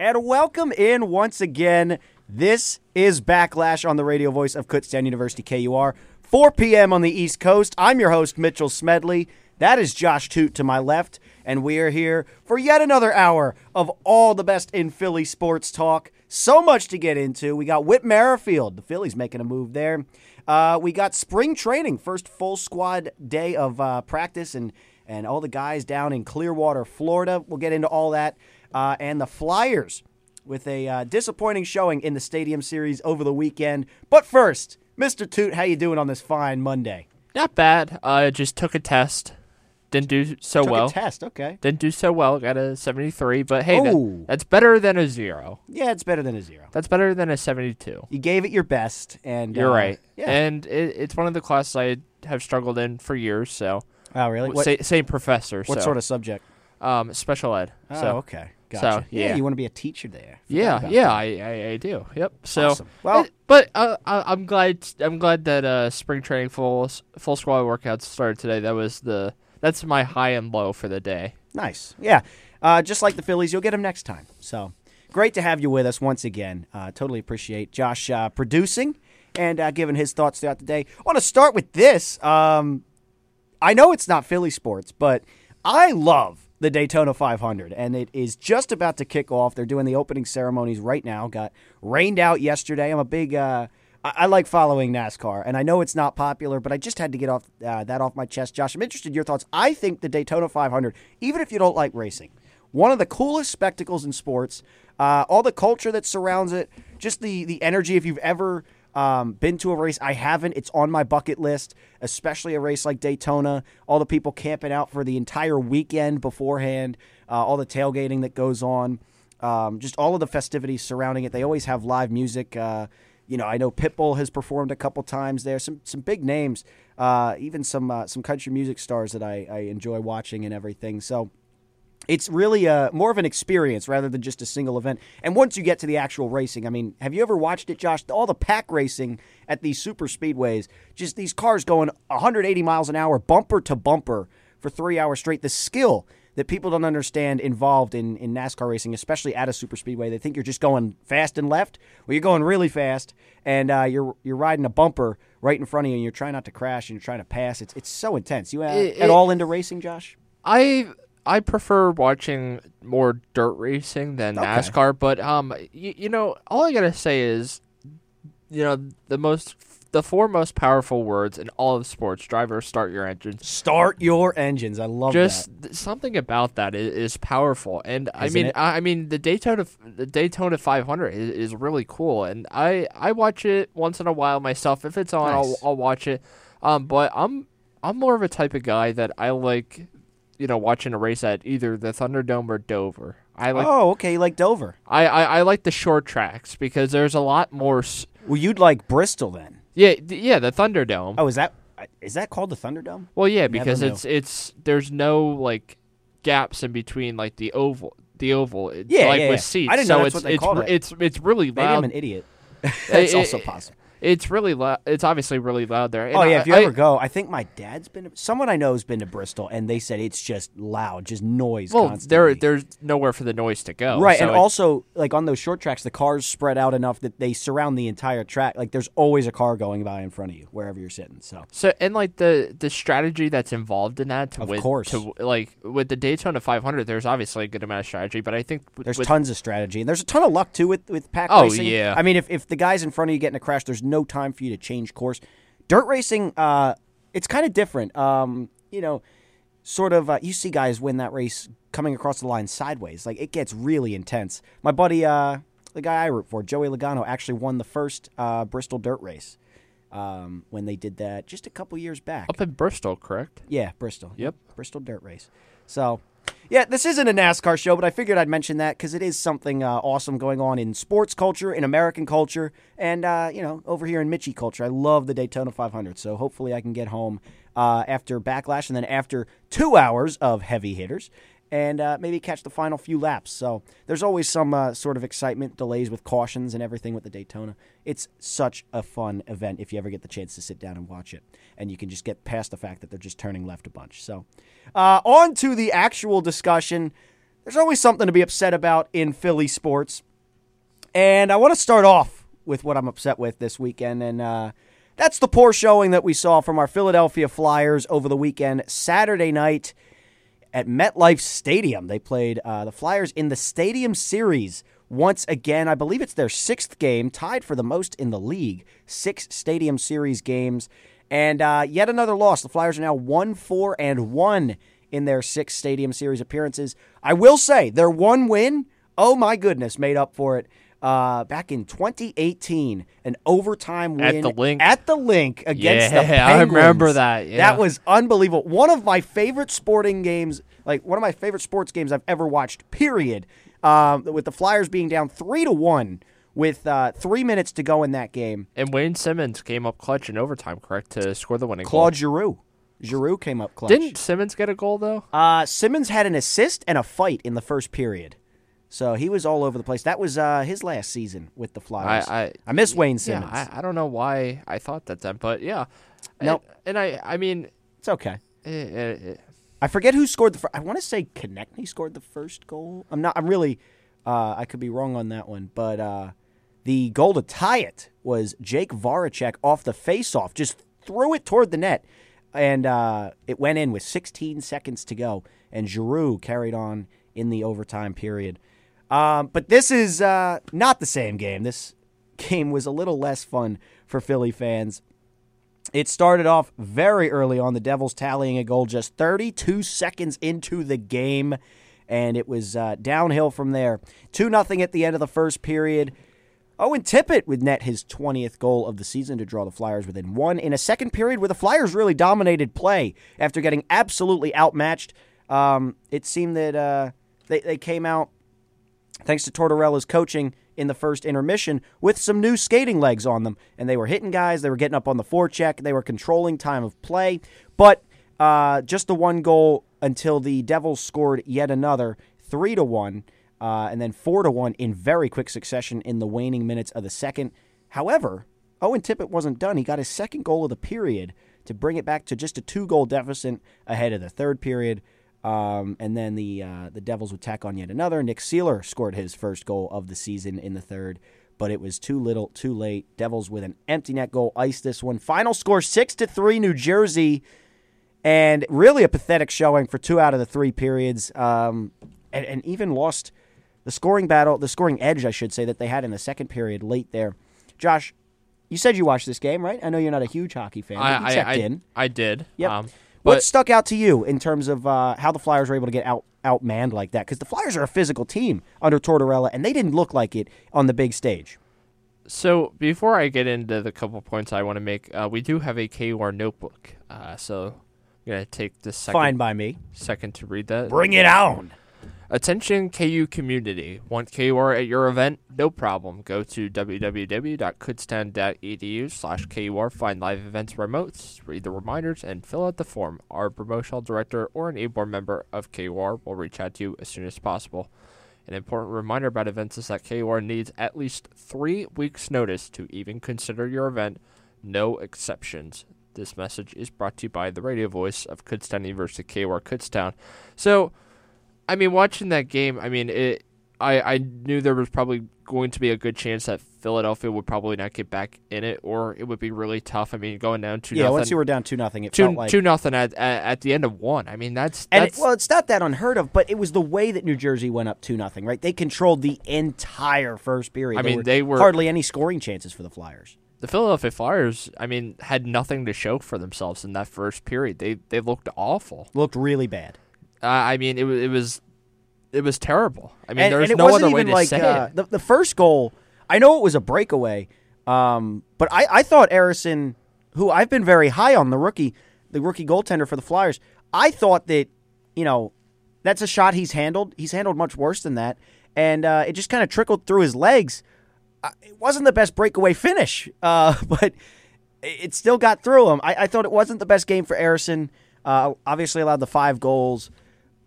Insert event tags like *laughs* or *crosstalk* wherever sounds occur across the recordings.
And welcome in once again. This is Backlash on the radio voice of Kutztown University KUR. 4 p.m. on the East Coast. I'm your host, Mitchell Smedley. That is Josh Toot to my left. And we are here for yet another hour of all the best in Philly sports talk. So much to get into. We got Whit Merrifield. The Phillies making a move there. Uh, we got spring training, first full squad day of uh, practice, and, and all the guys down in Clearwater, Florida. We'll get into all that. Uh, and the Flyers with a uh, disappointing showing in the Stadium Series over the weekend. But first, Mr. Toot, how you doing on this fine Monday? Not bad. I just took a test. Didn't do so Took well. a test, okay. Didn't do so well. Got a 73, but hey, that- that's better than a zero. Yeah, it's better than a zero. That's better than a 72. You gave it your best, and You're uh, right. Yeah. And it, it's one of the classes I have struggled in for years. So oh, really? What, Sa- same professor. what so. sort of subject? um special ed? Oh, so okay. Gotcha. yeah. you want to be a teacher there. Yeah, yeah. I, I I do. Yep. So Awesome. Well- it- but uh, I, I'm glad I'm glad that uh spring training full full squad workouts started today. That was the that's my high and low for the day. Nice. Yeah. Uh, just like the Phillies, you'll get them next time. So great to have you with us once again. Uh, totally appreciate Josh uh, producing and uh, giving his thoughts throughout the day. I want to start with this. Um, I know it's not Philly sports, but I love the Daytona 500, and it is just about to kick off. They're doing the opening ceremonies right now. Got rained out yesterday. I'm a big. Uh, I, I like following NASCAR, and I know it's not popular, but I just had to get off uh, that off my chest. Josh, I'm interested in your thoughts. I think the Daytona 500, even if you don't like racing, one of the coolest spectacles in sports. Uh, all the culture that surrounds it, just the the energy. If you've ever um, been to a race, I haven't. It's on my bucket list, especially a race like Daytona. All the people camping out for the entire weekend beforehand, uh, all the tailgating that goes on, um, just all of the festivities surrounding it. They always have live music. Uh, you know, I know Pitbull has performed a couple times there. Some some big names, uh, even some uh, some country music stars that I, I enjoy watching and everything. So it's really a, more of an experience rather than just a single event. And once you get to the actual racing, I mean, have you ever watched it, Josh? All the pack racing at these super speedways, just these cars going 180 miles an hour, bumper to bumper for three hours straight. The skill that people don't understand involved in, in NASCAR racing, especially at a super speedway. They think you're just going fast and left. Well, you're going really fast, and uh, you're you're riding a bumper right in front of you, and you're trying not to crash, and you're trying to pass. It's it's so intense. You uh, It- at all into racing, Josh? I I prefer watching more dirt racing than Okay. NASCAR, but um, you, you know, all I gotta say is, you know, the most, the four most powerful words in all of sports: driver, start your engines. Start your engines. I love Just that. th- something about that is, is powerful, and I Isn't mean, it? I, I mean, the Daytona, the Daytona 500 is, is really cool, and I I watch it once in a while myself. If it's on, Nice. I'll I'll watch it. Um, but I'm I'm more of a type of guy that I like, you know, watching a race at either the Thunderdome or Dover. I like oh, okay. You like Dover. I, I, I like the short tracks because there's a lot more. S- Well, you'd like Bristol then. yeah, th- yeah, the Thunderdome. Oh, is that is that called the Thunderdome? well, yeah, because it's it's there's no like gaps in between like the oval the oval it- Yeah, like yeah, with yeah. seats. I didn't so know that's it's what they it's called it. it's it's really Maybe I'm an idiot. That's It- also eh, possible. It's really loud. It's obviously really loud there. And Oh yeah, I- if you I- ever go, I think my dad's been. Someone I know has been to Bristol, and they said it's just loud, just noise. well, constantly. there there's nowhere for the noise to go. right, so and it- also like on those short tracks, the cars spread out enough that they surround the entire track. Like there's always a car going by in front of you wherever you're sitting. So So and like the the strategy that's involved in that to Of with, course. to like with the Daytona 500 there's obviously a good amount of strategy but I think There's with, tons of strategy, and there's a ton of luck too with with pack Oh, racing. yeah. I mean, if if the guy's in front of you get in a crash, there's no time for you to change course. Dirt racing, uh, it's kind of different. Um, you know, sort of. Uh, you see guys win that race coming across the line sideways. Like it gets really intense. My buddy, uh, the guy I root for, Joey Logano, actually won the first uh, Bristol dirt race um, when they did that just a couple years back. up in Bristol, correct? Yeah, Bristol. Yep. Bristol Dirt Race. So, yeah, this isn't a NASCAR show, but I figured I'd mention that because it is something uh, awesome going on in sports culture, in American culture, and, uh, you know, over here in Mitchie culture. I love the Daytona 500. So hopefully I can get home uh, after Backlash and then after two hours of heavy hitters and uh, maybe catch the final few laps. So there's always some uh, sort of excitement, delays with cautions and everything with the Daytona. It's such a fun event if you ever get the chance to sit down and watch it. And you can just get past the fact that they're just turning left a bunch. So uh, on to the actual discussion. there's always something to be upset about in Philly sports. And I want to start off with what I'm upset with this weekend. And uh, that's the poor showing that we saw from our Philadelphia Flyers over the weekend. Saturday night at MetLife Stadium. They played uh, the Flyers in the Stadium Series once again. I believe it's their sixth game, tied for the most in the league. Six Stadium Series games. And uh, yet another loss. The Flyers are now 1 4 and 1 in their six Stadium Series appearances. I will say, their one win, oh my goodness, made up for it. Uh, back in 2018, an overtime win At the Linc. at the Linc against the Yeah, *laughs* I remember that, yeah. That was unbelievable. One of my favorite sporting games, like one of my favorite sports games I've ever watched. Period. Um, with the Flyers being down three to one with uh, three minutes to go in that game. And Wayne Simmonds came up clutch in overtime, correct, to score the winning goal. Claude Giroux, Giroux came up clutch. Didn't Simmonds get a goal though? Uh, Simmonds had an assist and a fight in the first period. So he was all over the place. That was uh, his last season with the Flyers. I- I- miss Wayne Yeah, Simmonds. I, I don't know why I thought that then, but yeah. Nope. And, and I, I mean, it's okay. eh, eh, eh, I forget who scored the. Fir- I want to say Konechny scored the first goal. I'm not. I'm really. Uh, I could be wrong on that one, but uh, the goal to tie it was Jake Voracek off the face-off, just threw it toward the net, and uh, it went in with 16 seconds to go, and Giroux carried on in the overtime period. Um, but this is uh, not the same game. This game was a little less fun for Philly fans. It started off very early on. The Devils tallying a goal just 32 seconds into the game, and it was uh, downhill from there. 2 nothing at the end of the first period. Owen Tippett would net his 20th goal of the season to draw the Flyers within one in a second period where the Flyers really dominated play after getting absolutely outmatched. Um, it seemed that uh, they, they came out thanks to Tortorella's coaching in the first intermission with some new skating legs on them. And they were hitting guys, they were getting up on the forecheck, they were controlling time of play. But uh, just the one goal until the Devils scored yet another, 3 to 1, uh, and then 4 to 1 in very quick succession in the waning minutes of the second. However, Owen Tippett wasn't done. He got his second goal of the period to bring it back to just a two goal deficit ahead of the third period. Um, and then the uh, the Devils would tack on yet another. Nick Seeler scored his first goal of the season in the third, but it was too little, too late. Devils with an empty net goal ice this one. Final score six to three, New Jersey, and really a pathetic showing for two out of the three periods, um, and, and even lost the scoring battle, the scoring edge, I should say, that they had in the second period late there. Josh, you said you watched this game, right? I know you're not a huge hockey fan, you I, checked I, in. I, I did. Yep. Um, What stuck out to you in terms of uh, how the Flyers were able to get out outmanned like that? Because the Flyers are a physical team under Tortorella, and they didn't look like it on the big stage. So before I get into the couple points I want to make, uh, we do have a KUR notebook. Uh, so I'm gonna take this second Fine by me. second to read that. Bring it on. Attention KU community. Want KUR at your event? No problem. Go to www.kutztown.edu slash KUR, find live events remotes, read the reminders, and fill out the form. Our promotional director or an A-board member of KUR will reach out to you as soon as possible. An important reminder about events is that KUR needs at least three weeks' notice to even consider your event. No exceptions. This message is brought to you by the radio voice of Kutztown University, KUR Kutztown. So, I mean, watching that game, I mean, it. I, I knew there was probably going to be a good chance that Philadelphia would probably not get back in it, or it would be really tough. I mean, going down two Yeah, nothing, once you were down two nothing, it two felt like two nothing at, at at the end of one. I mean, that's And that's it, well, it's not that unheard of, but it was the way that New Jersey went up two nothing. Right, they controlled the entire first period. I mean, they were- hardly any scoring chances for the Flyers. the Philadelphia Flyers. I mean, had nothing to show for themselves in that first period. They they looked awful. Looked really bad. Uh, I mean, it was it was it was terrible. I mean, and, there's and no other way to like say uh, it. the the first goal. I know it was a breakaway, um, but I, I thought Ersson, who I've been very high on the rookie, the rookie goaltender for the Flyers. I thought that you know that's a shot he's handled. He's handled much worse than that, and uh, it just kind of trickled through his legs. Uh, It wasn't the best breakaway finish, uh, *laughs* but it still got through him. I, I thought it wasn't the best game for Ersson. Uh, obviously, allowed the five goals,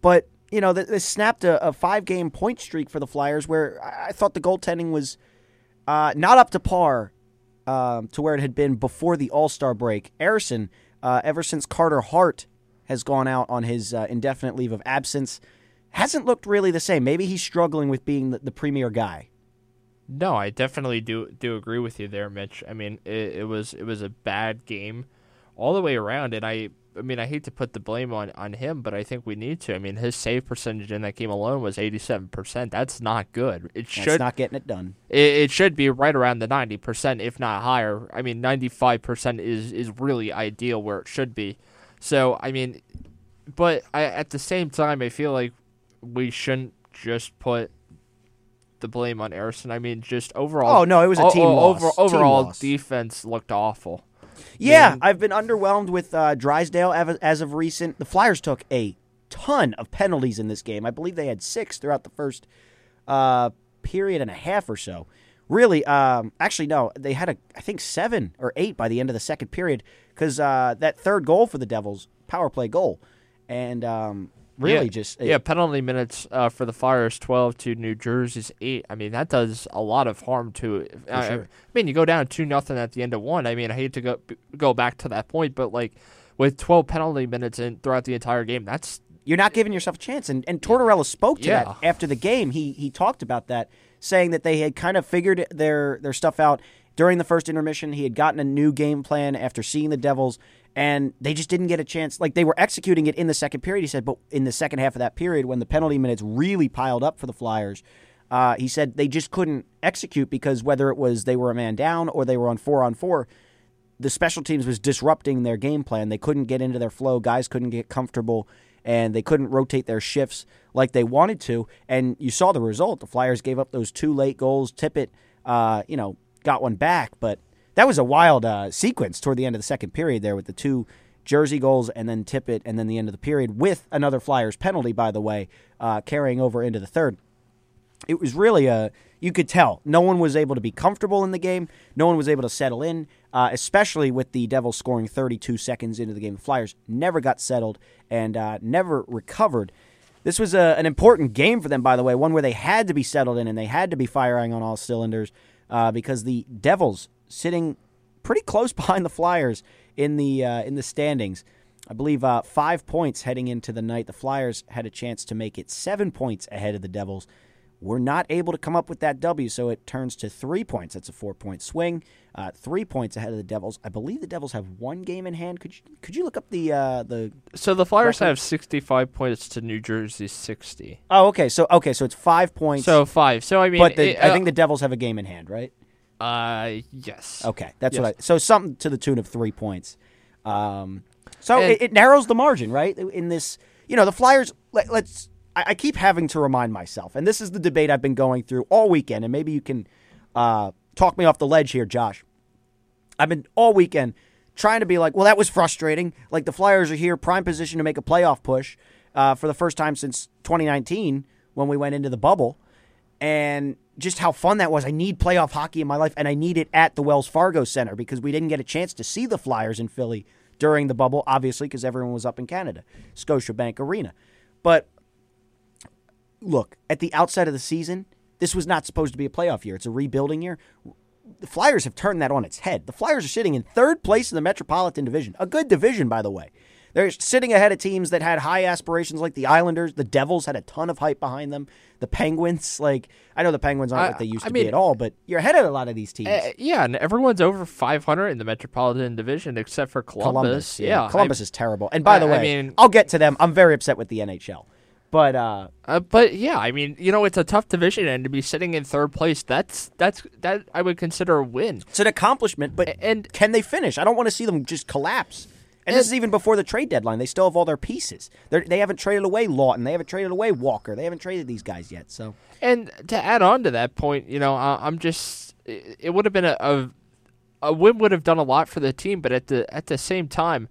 but you know, this snapped a, a five game point streak for the Flyers where I I thought the goaltending was uh, not up to par um, to where it had been before the All Star break. Ersson, uh, ever since Carter Hart has gone out on his uh, indefinite leave of absence, hasn't looked really the same. Maybe he's struggling with being the, the premier guy. No, I definitely do do agree with you there, Mitch. I mean, it, it was it was a bad game all the way around, and I I mean, I hate to put the blame on, on him, but I think we need to. I mean, his save percentage in that game alone was 87%. That's not good. It should That's not getting it done. It, it should be right around the 90%, if not higher. I mean, 95% is, is really ideal where it should be. So, I mean, but I, at the same time, I feel like we shouldn't just put the blame on Ersson. I mean, just overall. Oh, no, it was a team o- loss. Over, Team overall, loss. defense looked awful. Yeah. I've been underwhelmed with uh, Drysdale as of recent. The Flyers took a ton of penalties in this game. I believe they had six throughout the first uh, period and a half or so. Really, um, actually, no, they had a I think seven or eight by the end of the second period because uh, that third goal for the Devils, power play goal, and um, really yeah, just yeah penalty minutes uh, for the Flyers twelve to New Jersey's eight. I mean that does a lot of harm to. I, sure. I mean you go down two nothing at the end of one. I mean I hate to go go back to that point, but like with twelve penalty minutes in throughout the entire game, that's you're not giving yourself a chance. And and Tortorella spoke to Yeah. that after the game. He he talked about that, saying that they had kind of figured their their stuff out during the first intermission. He had gotten a new game plan after seeing the Devils, and they just didn't get a chance. Like they were executing it in the second period. He said, but in the second half of that period, when the penalty minutes really piled up for the Flyers. Uh, he said they just couldn't execute because whether it was they were a man down or they were on four on four, the special teams was disrupting their game plan. They couldn't get into their flow. Guys couldn't get comfortable, and they couldn't rotate their shifts like they wanted to. And you saw the result. The Flyers gave up those two late goals. Tippett, uh, you know, got one back, but that was a wild uh, sequence toward the end of the second period there with the two Jersey goals and then Tippett, and then the end of the period with another Flyers penalty, by the way, uh, carrying over into the third. It was really a you could tell no one was able to be comfortable in the game. No one was able to settle in uh, especially with the devils scoring 32 seconds into the game. The flyers never got settled and uh, never recovered. This was a, an important game for them by the way one where they had to be settled in and they had to be firing on all cylinders uh, because the devils sitting pretty close *laughs* behind the flyers in the uh, in the standings I believe uh, five points heading into the night. The Flyers had a chance to make it seven points ahead of the Devils. We're not able to come up with that W, so it turns to three points. That's a four-point swing. Uh, three points ahead of the Devils. I believe the Devils have one game in hand. Could you could you look up the uh, the? so the Flyers Record- have sixty five points to New Jersey's sixty. Oh, okay. So okay, so it's five points. So five. So I mean, but the, it- I think the Devils have a game in hand, right? Uh yes. Okay, that's Yes. what I. So something to the tune of three points. Um, so And- it, it narrows the margin, right? In this, you know, the Flyers. Let, let's. I, I keep having to remind myself, and this is the debate I've been going through all weekend, and maybe you can uh, talk me off the ledge here, Josh. I've been all weekend trying to be like, well, that was frustrating. Like the Flyers are here, prime position to make a playoff push uh, for the first time since 2019 when we went into the bubble, and just how fun that was. I need playoff hockey in my life, and I need it at the Wells Fargo Center because we didn't get a chance to see the Flyers in Philly during the bubble, obviously, because everyone was up in Canada, Scotiabank Arena. But look, at the outside of the season, this was not supposed to be a playoff year. It's a rebuilding year. The Flyers have turned that on its head. The Flyers are sitting in third place in the Metropolitan Division, a good division, by the way. They're sitting ahead of teams that had high aspirations like the Islanders. The Devils had a ton of hype behind them. The Penguins, like, I know the Penguins aren't I- what they used I to mean- be at all, but you're ahead of a lot of these teams. Uh, yeah, and everyone's over 500 in the Metropolitan Division except for Columbus. yeah, Columbus is terrible. And by I- the I mean- I'll get to them. I'm very upset with the NHL. But uh, Uh, but yeah, I mean, you know, it's a tough division, and to be sitting in third place, that's that's that I would consider a win. It's an accomplishment, but and- can they finish? I don't want to see them just collapse. And, this is even before the trade deadline. They still have all their pieces. They're, they haven't traded away Laughton. They haven't traded away Walker. They haven't traded these guys yet. So And to add on to that point, you know, I, I'm just it, it would have been a, a a win would have done a lot for the team, but at the at the same time,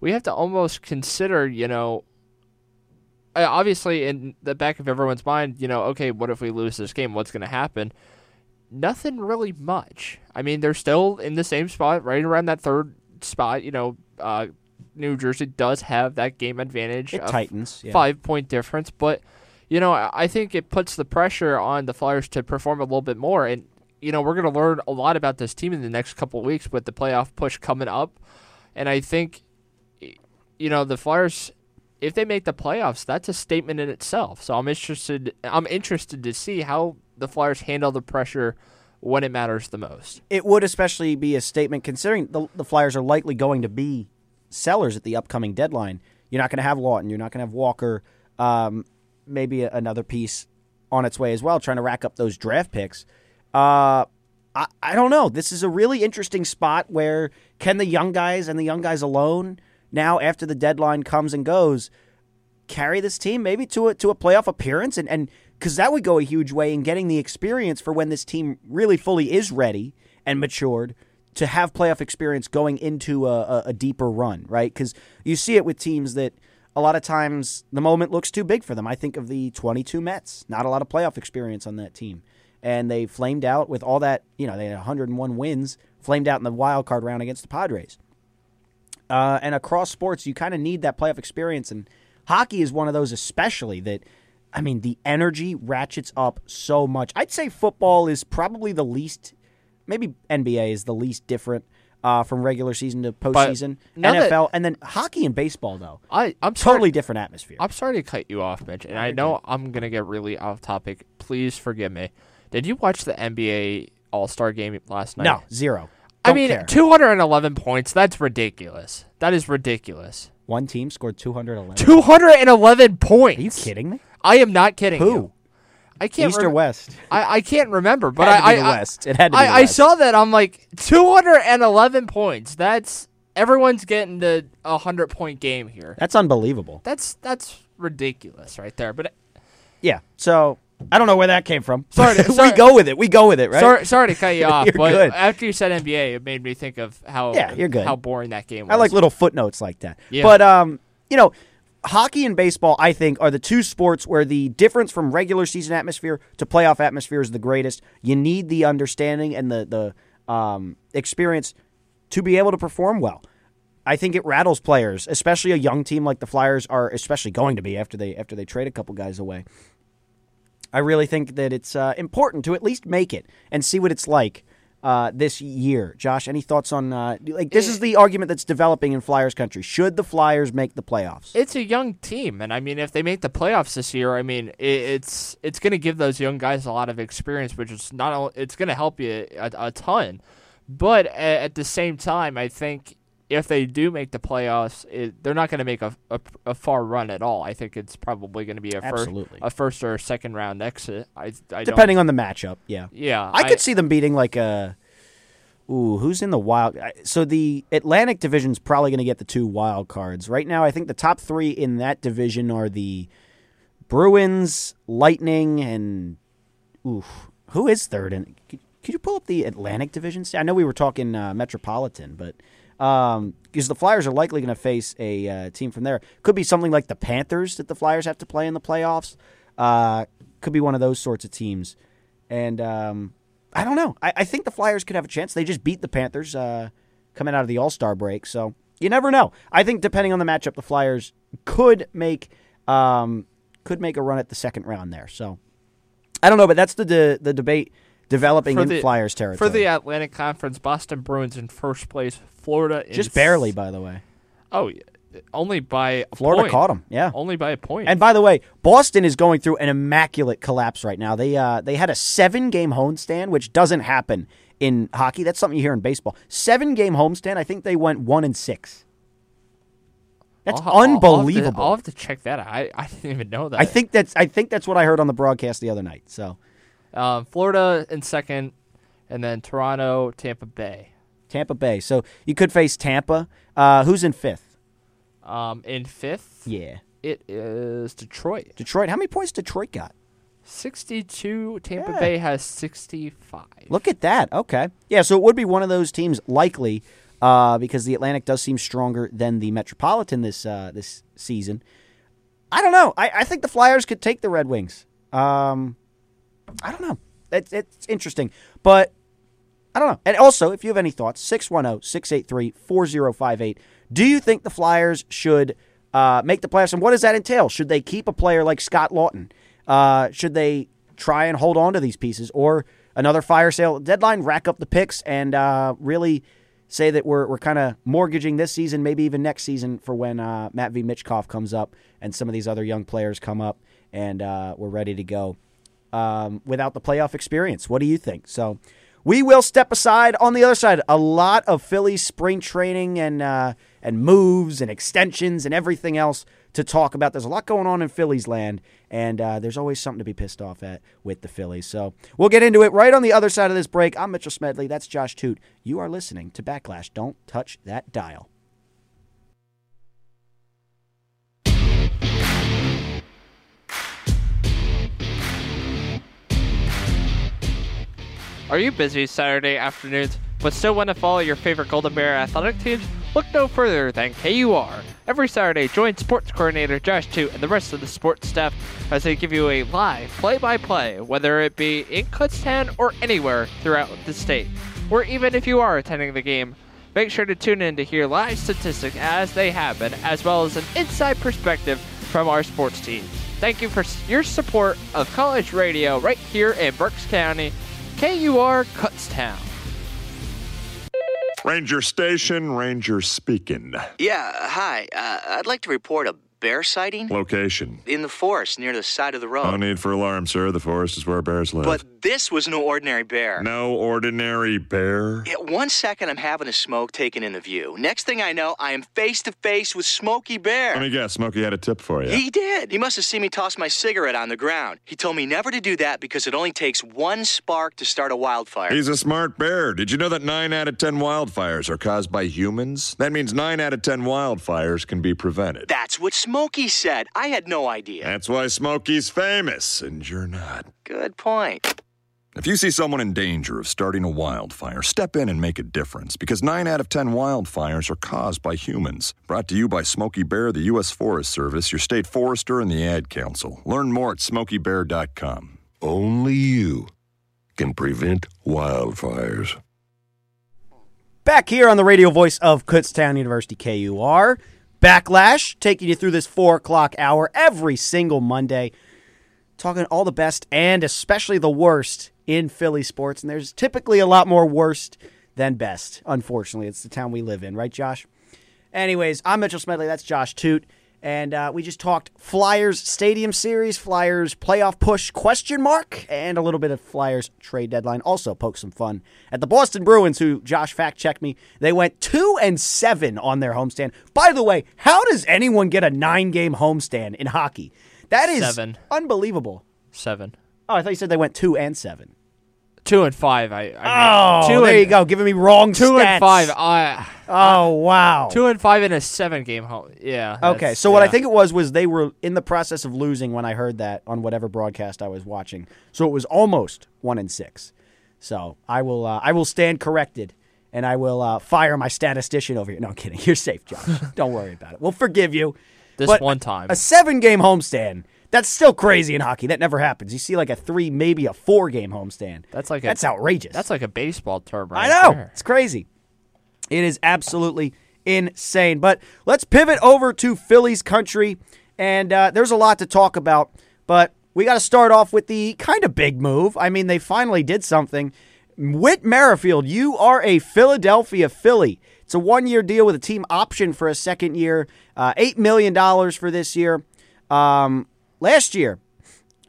we have to almost consider, you know, uh, obviously in the back of everyone's mind, you know, okay, what if we lose this game? What's going to happen? Nothing really much. I mean, they're still in the same spot, right around that third spot. You know, uh, New Jersey does have that game advantage. it tightens. Yeah. five point difference. But you know, I think it puts the pressure on the Flyers to perform a little bit more. And you know, we're going to learn a lot about this team in the next couple of weeks with the playoff push coming up. And I think, you know, the Flyers if they make the playoffs, that's a statement in itself. So I'm interested. I'm interested to see how the Flyers handle the pressure when it matters the most. It would especially be a statement considering the, the Flyers are likely going to be sellers at the upcoming deadline. You're not going to have Laughton. You're not going to have Walker. Um, maybe another piece on its way as well, trying to rack up those draft picks. Uh, I, I don't know. This is a really interesting spot where can the young guys and the young guys alone now after the deadline comes and goes carry this team maybe to a to a playoff appearance and and because that would go a huge way in getting the experience for when this team really fully is ready and matured to have playoff experience going into a, a, deeper run, right? Because you see it with teams that a lot of times the moment looks too big for them. I think of the 22 Mets, not a lot of playoff experience on that team. And they flamed out with all that, you know, they had 101 wins, flamed out in the wild card round against the Padres. Uh, and across sports, you kind of need that playoff experience. And hockey is one of those, especially that, I mean, the energy ratchets up so much. I'd say football is probably the least, maybe NBA is the least different uh, from regular season to postseason. NFL, and then hockey and baseball, though, I I'm sorry, totally different atmosphere. I'm sorry to cut you off, Mitch, and I know I'm gonna get really off topic. Please forgive me. Did you watch the NBA All Star game last night? no, zero. I Don't mean, care. 211 points. That's ridiculous. That is ridiculous. One team scored 211. 211 points. Are you kidding me? I am not kidding. Who? you. I can't. East or West? I, I can't remember, but I the I, West. It had to be I, the I saw that. I'm like 211 points. That's everyone's getting a hundred point game here. That's unbelievable. That's that's ridiculous right there. But Yeah. So I don't know where that came from. Sorry to- *laughs* we go with it. We go with it, right? sorry, sorry to cut you *laughs* off. You're but good. after you said NBA, it made me think of how Yeah, you're good. how boring that game was. I like little footnotes like that. Yeah. But um, you know, hockey and baseball, I think, are the two sports where the difference from regular season atmosphere to playoff atmosphere is the greatest. You need the understanding and the the um, experience to be able to perform well. I think it rattles players, especially a young team like the Flyers are, especially going to be after they after they trade a couple guys away. I really think that it's uh, important to at least make it and see what it's like uh, this year. Josh, any thoughts on uh, like this is the argument that's developing in Flyers country? Should the Flyers make the playoffs? it's a young team, and I mean, if they make the playoffs this year, I mean, it, it's it's going to give those young guys a lot of experience, which is not it's going to help you a, a ton, but at the same time, I think if they do make the playoffs, it, they're not going to make a, a, a far run at all. I think it's probably going to be a Absolutely. first a first or second round exit. I, I don't, Depending on the matchup, yeah. yeah, I could see them beating like a. Ooh, who's in the wild? So the Atlantic division's probably going to get the two wild cards. Right now, I think the top three in that division are the Bruins, Lightning, and ooh, who is third? In could, could you pull up the Atlantic division? I know we were talking uh, Metropolitan, but because the Flyers are likely going to face a uh, team from there, could be something like the Panthers that the Flyers have to play in the playoffs. Uh, could be one of those sorts of teams, and um, I don't know. I, I think the Flyers could have a chance. They just beat the Panthers uh, coming out of the All Star break, so you never know. I think depending on the matchup, the Flyers could make um, could make a run at the second round there. So I don't know, but that's the the debate developing For in the- Flyers territory. for the Atlantic Conference. Boston Bruins in first place. Florida in just barely, by the way. Oh, only by a Florida point. caught them. Yeah. Only by a point. And by the way, Boston is going through an immaculate collapse right now. They uh, they had a seven game homestand, which doesn't happen in hockey. That's something you hear in baseball. Seven game homestand. I think they went one and six. That's I'll- I'll- I'll have to- unbelievable. I'll have to check that. out. I I didn't even know that. I think that's I think that's what I heard on the broadcast the other night. So um, Florida in second, and then Toronto, Tampa Bay. Tampa Bay. So you could face Tampa. Uh, who's in fifth? Um, in fifth, Yeah, it is Detroit. Detroit. How many points Detroit got? Sixty-two. Tampa Yeah. Bay has sixty-five. Look at that. Okay. Yeah, so it would be one of those teams likely uh, because the Atlantic does seem stronger than the Metropolitan this uh, this season. I don't know. I, I think the Flyers could take the Red Wings. Um, I don't know. It's, it's interesting. But I don't know. And also, if you have any thoughts, 610 683 4058. Do you think the Flyers should uh, make the playoffs? And what does that entail? Should they keep a player like Scott Laughton? Uh, should they try and hold on to these pieces? Or another fire sale deadline, rack up the picks, and uh, really say that we're, we're kind of mortgaging this season, maybe even next season for when uh, Matvei Michkov comes up and some of these other young players come up and uh, we're ready to go um, without the playoff experience. What do you think? So we will step aside on the other side. A lot of Phillies spring training and uh, and moves and extensions and everything else to talk about. There's a lot going on in Phillies land, and uh, there's always something to be pissed off at with the Phillies. So we'll get into it right on the other side of this break. I'm Mitchell Smedley. That's Josh Toot. You are listening to Backlash. Don't touch that dial. Are you busy Saturday afternoons but still want to follow your favorite Golden Bear athletic teams? Look no further than KUR. Every Saturday, join sports coordinator Josh Toot and the rest of the sports staff as they give you a live play-by-play, whether it be in Kutztown or anywhere throughout the state. Or even if you are attending the game, make sure to tune in to hear live statistics as they happen, as well as an inside perspective from our sports teams. Thank you for your support of college radio right here in Berks County KUR Kutztown. Ranger Station, Ranger speaking. Yeah, hi. Uh, I'd like to report a bear sighting Location. in the forest near the side of the road. No need for alarm, sir. The forest is where bears live. But this was no ordinary bear. no ordinary bear. Yeah, one second I'm having a smoke taken in the view. Next thing I know, I am face to face with Smokey Bear. Let me guess, Smokey had a tip for you. He did. He must have seen me toss my cigarette on the ground. He told me never to do that because it only takes one spark to start a wildfire. He's a smart bear. Did you know that 9 out of 10 wildfires are caused by humans? That means 9 out of 10 wildfires can be prevented. That's what Smokey said. I had no idea. That's why Smokey's famous, and you're not. Good point. If you see someone in danger of starting a wildfire, step in and make a difference because 9 out of 10 wildfires are caused by humans. Brought to you by Smokey Bear, the U.S. Forest Service, your state forester, and the Ad Council. Learn more at smokeybear.com. Only you can prevent wildfires. Back here on the radio voice of Kutztown University KUR. Backlash, taking you through this four o'clock hour every single Monday, talking all the best and especially the worst in Philly sports. And there's typically a lot more worst than best. Unfortunately, it's the town we live in, right, Josh? Anyways, I'm Mitchell Smedley. That's Josh Toot. And uh, we just talked Flyers Stadium Series, Flyers playoff push question mark, and a little bit of Flyers trade deadline. Also poked some fun at the Boston Bruins, who Josh fact checked me. They went two and seven on their homestand. By the way, how does anyone get a nine game homestand in hockey? That is Seven. unbelievable. Seven. Oh, I thought you said they went two and seven. Two and five. I. I Oh, mean, two there and, you go, giving me wrong Two stats. and five. I. Oh wow. Two and five in a seven game home. Yeah. Okay, so what I think it was was they were in the process of losing when I heard that on whatever broadcast I was watching. So it was almost one and six. So I will uh, I will stand corrected, and I will uh, fire my statistician over here. No, I'm kidding. *laughs* You're safe, Josh. Don't worry about it. We'll forgive you. This But one time. A seven game homestand. That's still crazy in hockey. That never happens. You see like a three, maybe a four game homestand. That's like a- that's outrageous. That's like a baseball term, right? I know. there. It's crazy. It is absolutely insane. But let's pivot over to Phillies country. And uh, there's a lot to talk about. But we got to start off with the kind of big move. I mean, they finally did something. Whit Merrifield, you are a Philadelphia Philly. It's a one year deal with a team option for a second year, uh, $8 million for this year. Um, last year,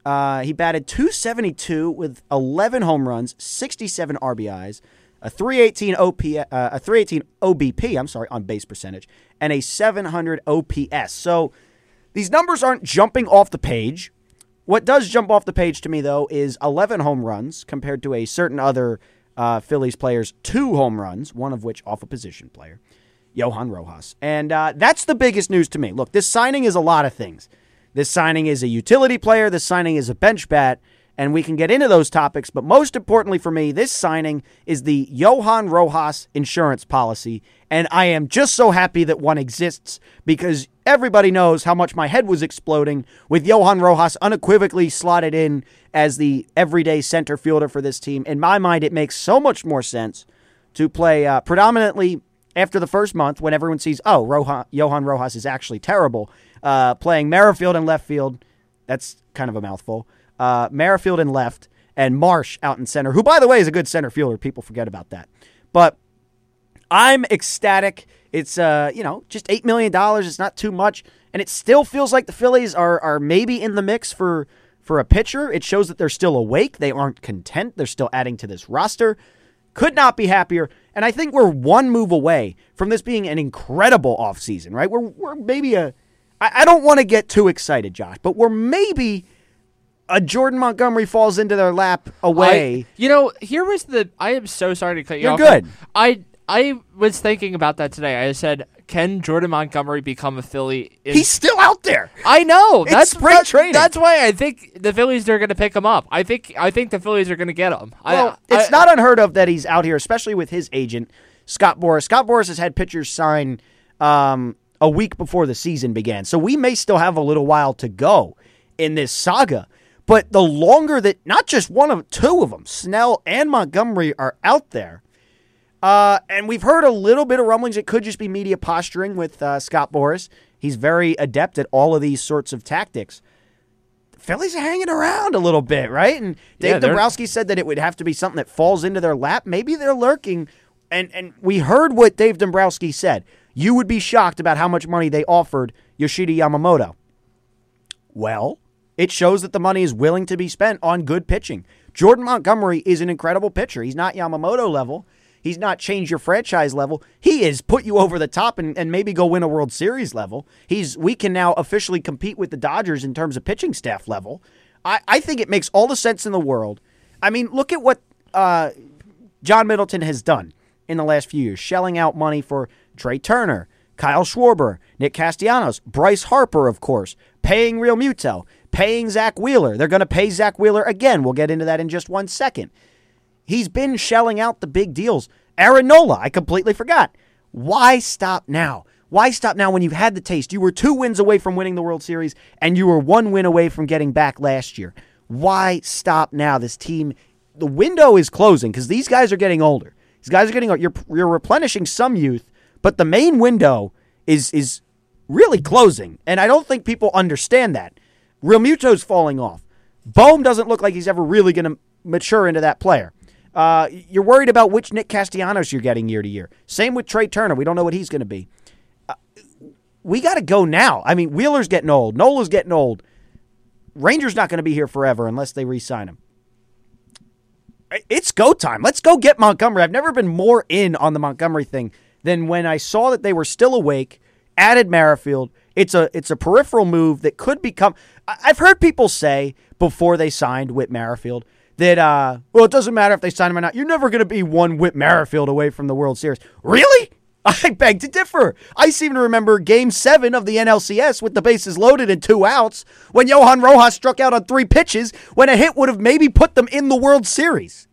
uh, he batted 272 with 11 home runs, 67 RBIs, a 318 OP, uh, a 318 OBP. I'm sorry, on base percentage, and a 700 OPS. So these numbers aren't jumping off the page. What does jump off the page to me though is 11 home runs compared to a certain other uh, Phillies player's two home runs, one of which off a position player, Johan Rojas, and uh, that's the biggest news to me. Look, this signing is a lot of things. This signing is a utility player. This signing is a bench bat. And we can get into those topics. But most importantly for me, this signing is the Johan Rojas insurance policy. And I am just so happy that one exists because everybody knows how much my head was exploding with Johan Rojas unequivocally slotted in as the everyday center fielder for this team. In my mind, it makes so much more sense to play uh, predominantly after the first month when everyone sees, oh, Johan Rojas is actually terrible, uh, playing Merrifield in left field. That's kind of a mouthful. Uh, Merrifield in left and Marsh out in center, who, by the way, is a good center fielder. People forget about that. But I'm ecstatic. It's uh, you know, just eight million dollars. It's not too much, and it still feels like the Phillies are are maybe in the mix for for a pitcher. It shows that they're still awake. They aren't content. They're still adding to this roster. Could not be happier. And I think we're one move away from this being an incredible offseason, right? We're we're maybe a I, I don't want to get too excited, Josh, but we're maybe a Jordan Montgomery falls into their lap away. I, you know, here was the. I am so sorry to cut you You're off. good. I I was thinking about that today. I said, can Jordan Montgomery become a Philly? In, He's still out there. I know. It's that's spring that- training. That's why I think the Phillies are going to pick him up. I think I think the Phillies are going to get him. Well, I, it's I- not unheard of that he's out here, especially with his agent, Scott Boras. Scott Boras has had pitchers sign um, a week before the season began. So we may still have a little while to go in this saga. But the longer that not just one of two of them, Snell and Montgomery, are out there, uh, and we've heard a little bit of rumblings. It could just be media posturing with uh, Scott Boras. He's very adept at all of these sorts of tactics. The Phillies are hanging around a little bit, right? And Dave Yeah, Dombrowski said that it would have to be something that falls into their lap. Maybe they're lurking. And and we heard what Dave Dombrowski said. You would be shocked about how much money they offered Yoshida Yamamoto. Well, it shows that the money is willing to be spent on good pitching. Jordan Montgomery is an incredible pitcher. He's not Yamamoto level. He's not change your franchise level. He is put you over the top and, and maybe go win a World Series level. He's we can now officially compete with the Dodgers in terms of pitching staff level. I, I think it makes all the sense in the world. I mean, look at what uh, John Middleton has done in the last few years, shelling out money for Trea Turner, Kyle Schwarber, Nick Castellanos, Bryce Harper, of course, paying Realmuto, paying Zack Wheeler. They're going to pay Zack Wheeler again. We'll get into that in just one second. He's been shelling out the big deals. Aaron Nola, I completely forgot. Why stop now? Why stop now when you've had the taste? You were two wins away from winning the World Series, and you were one win away from getting back last year. Why stop now? This team, the window is closing because these guys are getting older. These guys are getting. You're, you're replenishing some youth, but the main window is is really closing, and I don't think people understand that. Realmuto's falling off. Bohm doesn't look like he's ever really going to mature into that player. Uh, you're worried about which Nick Castellanos you're getting year to year. Same with Trea Turner. We don't know what he's going to be. Uh, we got to go now. I mean, Wheeler's getting old. Nola's getting old. Ranger's not going to be here forever unless they re-sign him. It's go time. Let's go get Montgomery. I've never been more in on the Montgomery thing than when I saw that they were still awake, added Merrifield. It's a it's a peripheral move that could become. I've heard people say before they signed Whit Merrifield that uh, well, it doesn't matter if they sign him or not. You're never going to be one Whit Merrifield away from the World Series. Really? *laughs* I beg to differ. I seem to remember Game Seven of the NLCS with the bases loaded and two outs when Johan Rojas struck out on three pitches when a hit would have maybe put them in the World Series.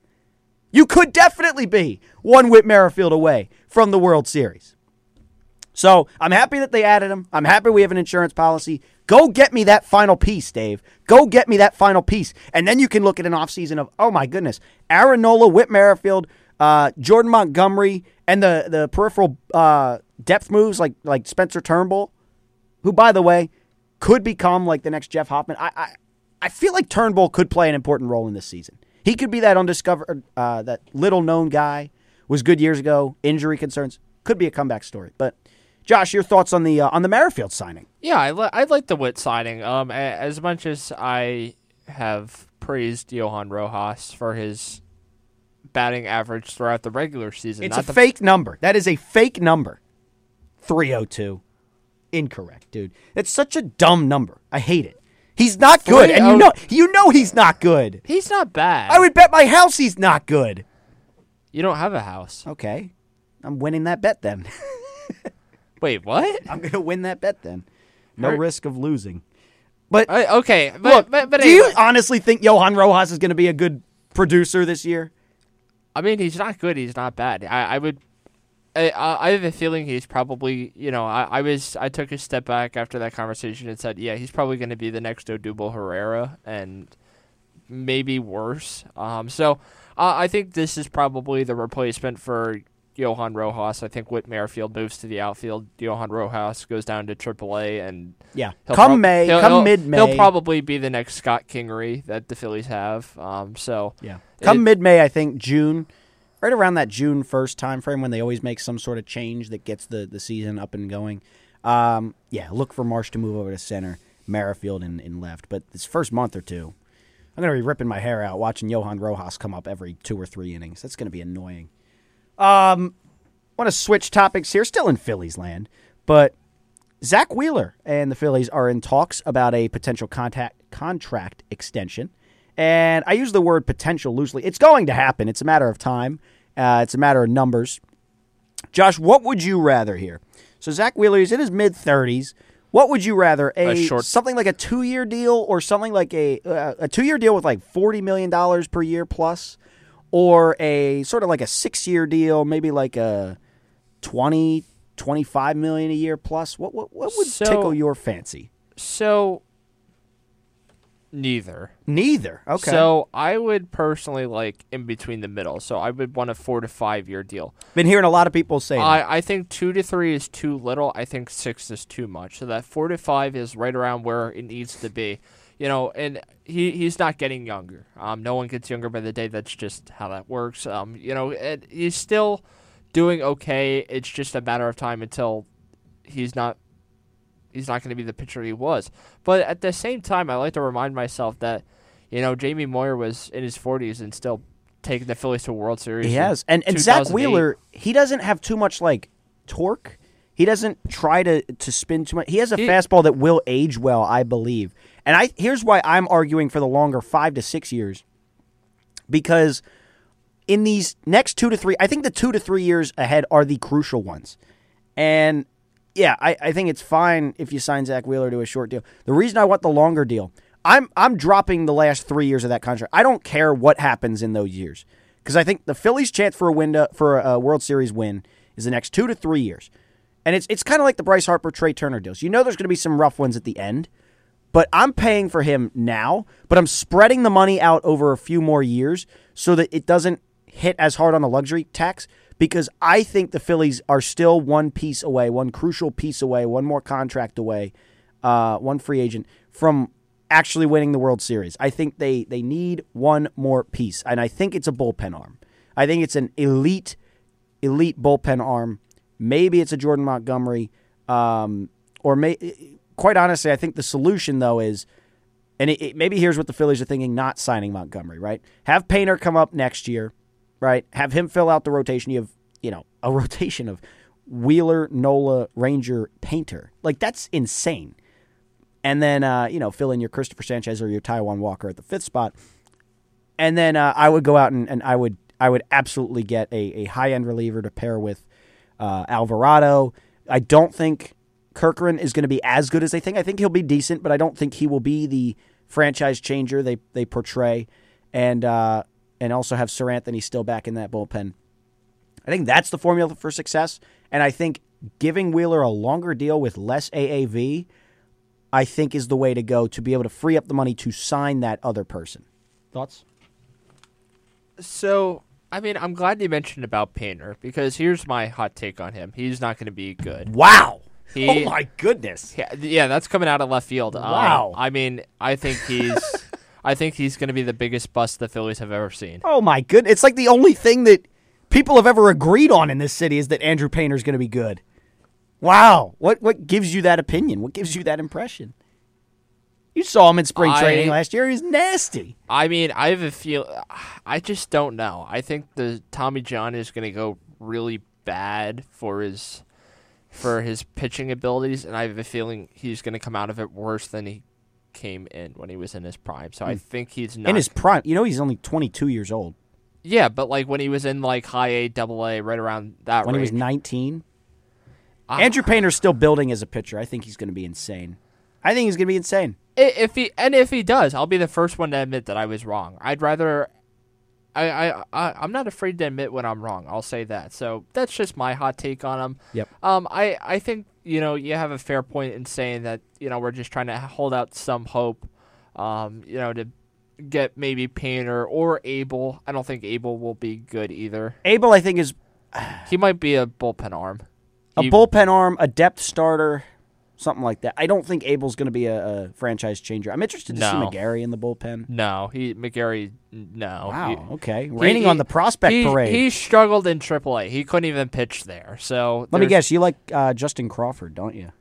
You could definitely be one Whit Merrifield away from the World Series. So I'm happy that they added him. I'm happy we have an insurance policy. Go get me that final piece, Dave. Go get me that final piece. And then you can look at an offseason of, oh my goodness, Aaron Nola, Whit Merrifield, uh, Jordan Montgomery, and the, the peripheral uh, depth moves like like Spencer Turnbull, who, by the way, could become like the next Jeff Hoffman. I, I, I feel like Turnbull could play an important role in this season. He could be that undiscovered, uh, that little known guy. Was good years ago. Injury concerns could be a comeback story. But Josh, your thoughts on the uh, on the Merrifield signing? Yeah, I, li- I like the Whit signing. Um, as much as I have praised Johan Rojas for his batting average throughout the regular season, It's not a the fake number. That is a fake number. 302. Incorrect, dude. It's such a dumb number. I hate it. He's not good, and you know you know he's not good. He's not bad. I would bet my house he's not good. You don't have a house. Okay. I'm winning that bet then. *laughs* Wait, what? I'm going to win that bet then. No Hurt- risk of losing. But I, okay, but, look, but, but do you honestly think Johan Rojas is going to be a good producer this year? I mean, he's not good. He's not bad. I, I would. I, I I have a feeling he's probably, you know, I, I was I took a step back after that conversation and said, yeah, he's probably going to be the next Odubel Herrera and maybe worse. Um, so uh, I think this is probably the replacement for Johan Rojas. I think Whit Merrifield moves to the outfield. Johan Rojas goes down to AAA, and Yeah. he'll Come prob- May, he'll- come he'll- mid-May. he'll probably be the next Scott Kingery that the Phillies have. Um, so Yeah. Come mid May, I think June, right around that June first time frame when they always make some sort of change that gets the the season up and going. Um, yeah, look for Marsh to move over to center, Merrifield in, in left. But this first month or two, I'm gonna be ripping my hair out watching Johan Rojas come up every two or three innings. That's gonna be annoying. Um, want to switch topics here, still in Phillies land, but Zack Wheeler and the Phillies are in talks about a potential contact contract extension. And I use the word potential loosely. It's going to happen. It's a matter of time. Uh, it's a matter of numbers. Josh, what would you rather here? So Zach Wheeler is in his mid thirties. What would you rather a, A short- something like a two year deal or something like a uh, a two year deal with like forty million dollars per year plus, or a sort of like a six year deal, maybe like a 20, 25 million a year plus? What what, what would So- tickle your fancy? So neither. Neither. Okay. So I would personally like in between the middle. So I would want a four to five year deal. been hearing a lot of people say that. I, I think two to three is too little. I think six is too much. So that four to five is right around where it needs to be. You know, and he, he's not getting younger. Um, no one gets younger by the day. That's just how that works. Um, you know, it, he's still doing okay. It's just a matter of time until he's not he's not going to be the pitcher he was. But at the same time, I like to remind myself that you know Jamie Moyer was in his 40s and still taking the Phillies to a World Series. He has. And and Zack Wheeler, he doesn't have too much like torque. He doesn't try to to spin too much. He has a He- fastball that will age well, I believe. And I here's why I'm arguing for the longer 5 to 6 years. Because in these next 2 to 3, I think the 2 to 3 years ahead are the crucial ones. And yeah, I, I think it's fine if you sign Zack Wheeler to a short deal. The reason I want the longer deal, I'm I'm dropping the last three years of that contract. I don't care what happens in those years because I think the Phillies' chance for a window for a World Series win is the next two to three years, and it's it's kind of like the Bryce Harper Trea Turner deals. You know, there's going to be some rough ones at the end, but I'm paying for him now, but I'm spreading the money out over a few more years so that it doesn't hit as hard on the luxury tax because I think the Phillies are still one piece away, one crucial piece away, one more contract away, uh, one free agent from actually winning the World Series. I think they they need one more piece, and I think it's a bullpen arm. I think it's an elite, elite bullpen arm. Maybe it's a Jordan Montgomery, um, or may, quite honestly, I think the solution though is, and it, it- maybe here's what the Phillies are thinking: not signing Montgomery, right? Have Painter come up next year, right? Have him fill out the rotation. You have you know a *laughs* rotation of Wheeler, Nola, Ranger, Painter. Like that's insane and then uh, you know fill in your Cristopher Sanchez or your Taijuan Walker at the fifth spot, and then uh, I would go out and, and I would I would absolutely get a, a high end reliever to pair with uh, Alvarado. I don't think Kerkering is going to be as good as they think. I think he'll be decent, but I don't think he will be the franchise changer they they portray, and uh, and also have Seranthony still back in that bullpen. I think that's the formula for success, and I think giving Wheeler a longer deal with less AAV. I think is the way to go to be able to free up the money to sign that other person. Thoughts? So, I mean, I'm glad you mentioned about Painter because here's my hot take on him. He's not going to be good. Wow. He- oh my goodness. Yeah, yeah, that's coming out of left field. Um, Wow. I mean, I think he's, *laughs* I think he's going to be the biggest bust the Phillies have ever seen. Oh my goodness. It's like the only thing that people have ever agreed on in this city is that Andrew Painter's going to be good. Wow. What what gives you that opinion? What gives you that impression? You saw him in spring I- training last year. He's nasty. I mean, I have a feel. I just don't know. I think the Tommy John is going to go really bad for his for his pitching abilities, and I have a feeling he's going to come out of it worse than he came in when he was in his prime. So I think he's not In his prime. You know he's only 22 years old. Yeah, but like when he was in like high A, double A, right around that When he was 19. Ah. Andrew Painter's still building as a pitcher. I think he's going to be insane. I think he's going to be insane. If he and if he does, I'll be the first one to admit that I was wrong. I'd rather. I, I, I I'm not afraid to admit when I'm wrong. I'll say that. So that's just my hot take on him. Yep. Um, I, I think you know you have a fair point in saying that you know we're just trying to hold out some hope, um, you know to get maybe Painter or Abel. I don't think Abel will be good either. Abel, I think, is He might be a bullpen arm. a He- bullpen arm, a depth starter. Something like that. I don't think Abel's going to be a, a franchise changer. I'm interested to see No. McGarry in the bullpen. No, he McGarry. No. Wow. He- okay. Raining he- on the prospect he, parade. He struggled in AAA. He couldn't even pitch there. So Let me guess. You like uh, Justin Crawford, don't you?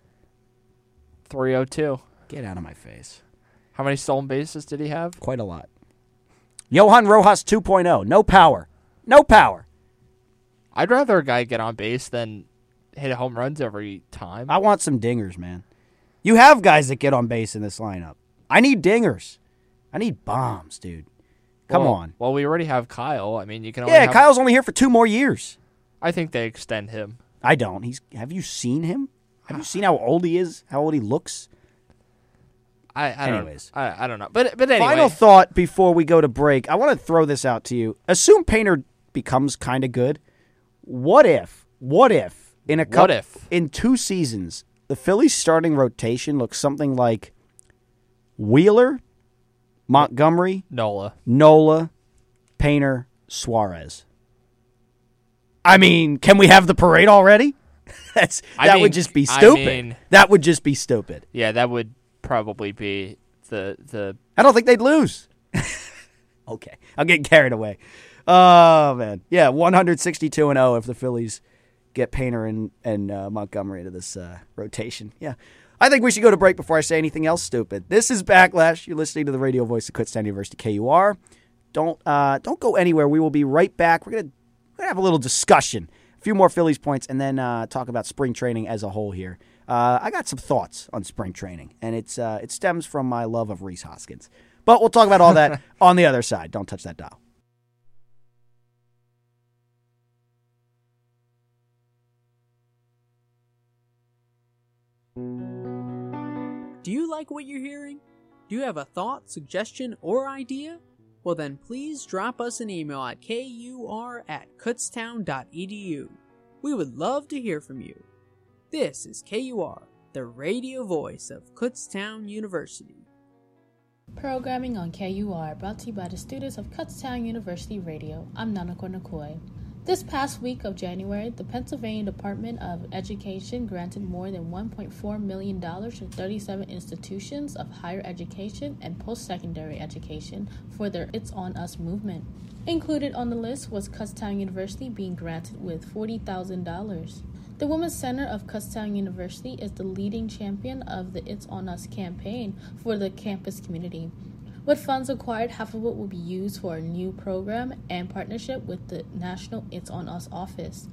302. Get out of my face. How many stolen bases did he have? Quite a lot. Johan Rojas 2.0. No power. No power. I'd rather a guy get on base than hit home runs every time. I want some dingers, man. You have guys that get on base in this lineup. I need dingers. I need bombs, dude. Come Well- on. Well, we already have Kyle. I mean, you can only Yeah, have- Kyle's only here for two more years. I think they extend him. I don't. He's. Have you seen him? Have you seen how old he is? How old he looks? I, I Anyways. don't. I, I don't know. But but anyway, Final thought before we go to break. I want to throw this out to you. Assume Painter becomes kind of good. What if? What if in a What couple, if? in two seasons the Phillies starting rotation looks something like Wheeler, Montgomery, Nola. Nola, Painter, Suarez. I mean, can we have the parade already? *laughs* That's I that mean, would just be I stupid. mean- that would just be stupid. Yeah, that would probably be the the. I don't think they'd lose. *laughs* okay, I'm getting carried away. Oh man, yeah, 162 and 0 if the Phillies get Painter and and uh, Montgomery into this uh, rotation. Yeah, I think we should go to break before I say anything else stupid. This is Backlash. You're listening to the radio voice of Kutztown University KUR. Don't uh, don't go anywhere. We will be right back. We're gonna we're gonna have a little discussion, a few more Phillies points, and then uh, talk about spring training as a whole here. Uh, I got some thoughts on spring training, and it's uh, it stems from my love of Rhys Hoskins. But we'll talk about all that *laughs* on the other side. Don't touch that dial. Like what you're hearing? Do you have a thought, suggestion, or idea? Well, then please drop us an email at kur at kutztown.edu. We would love to hear from you. This is KUR, the radio voice of Kutztown University. Programming on KUR brought to you by the students of Kutztown University Radio. I'm Nanako Nakoi. This past week of January, the Pennsylvania Department of Education granted more than $1.4 million to 37 institutions of higher education and post secondary education for their It's On Us movement. Included on the list was Kutztown University being granted with $40,000. The Women's Center of Kutztown University is the leading champion of the It's On Us campaign for the campus community. With funds acquired, half of it will be used for a new program and partnership with the National It's On Us office.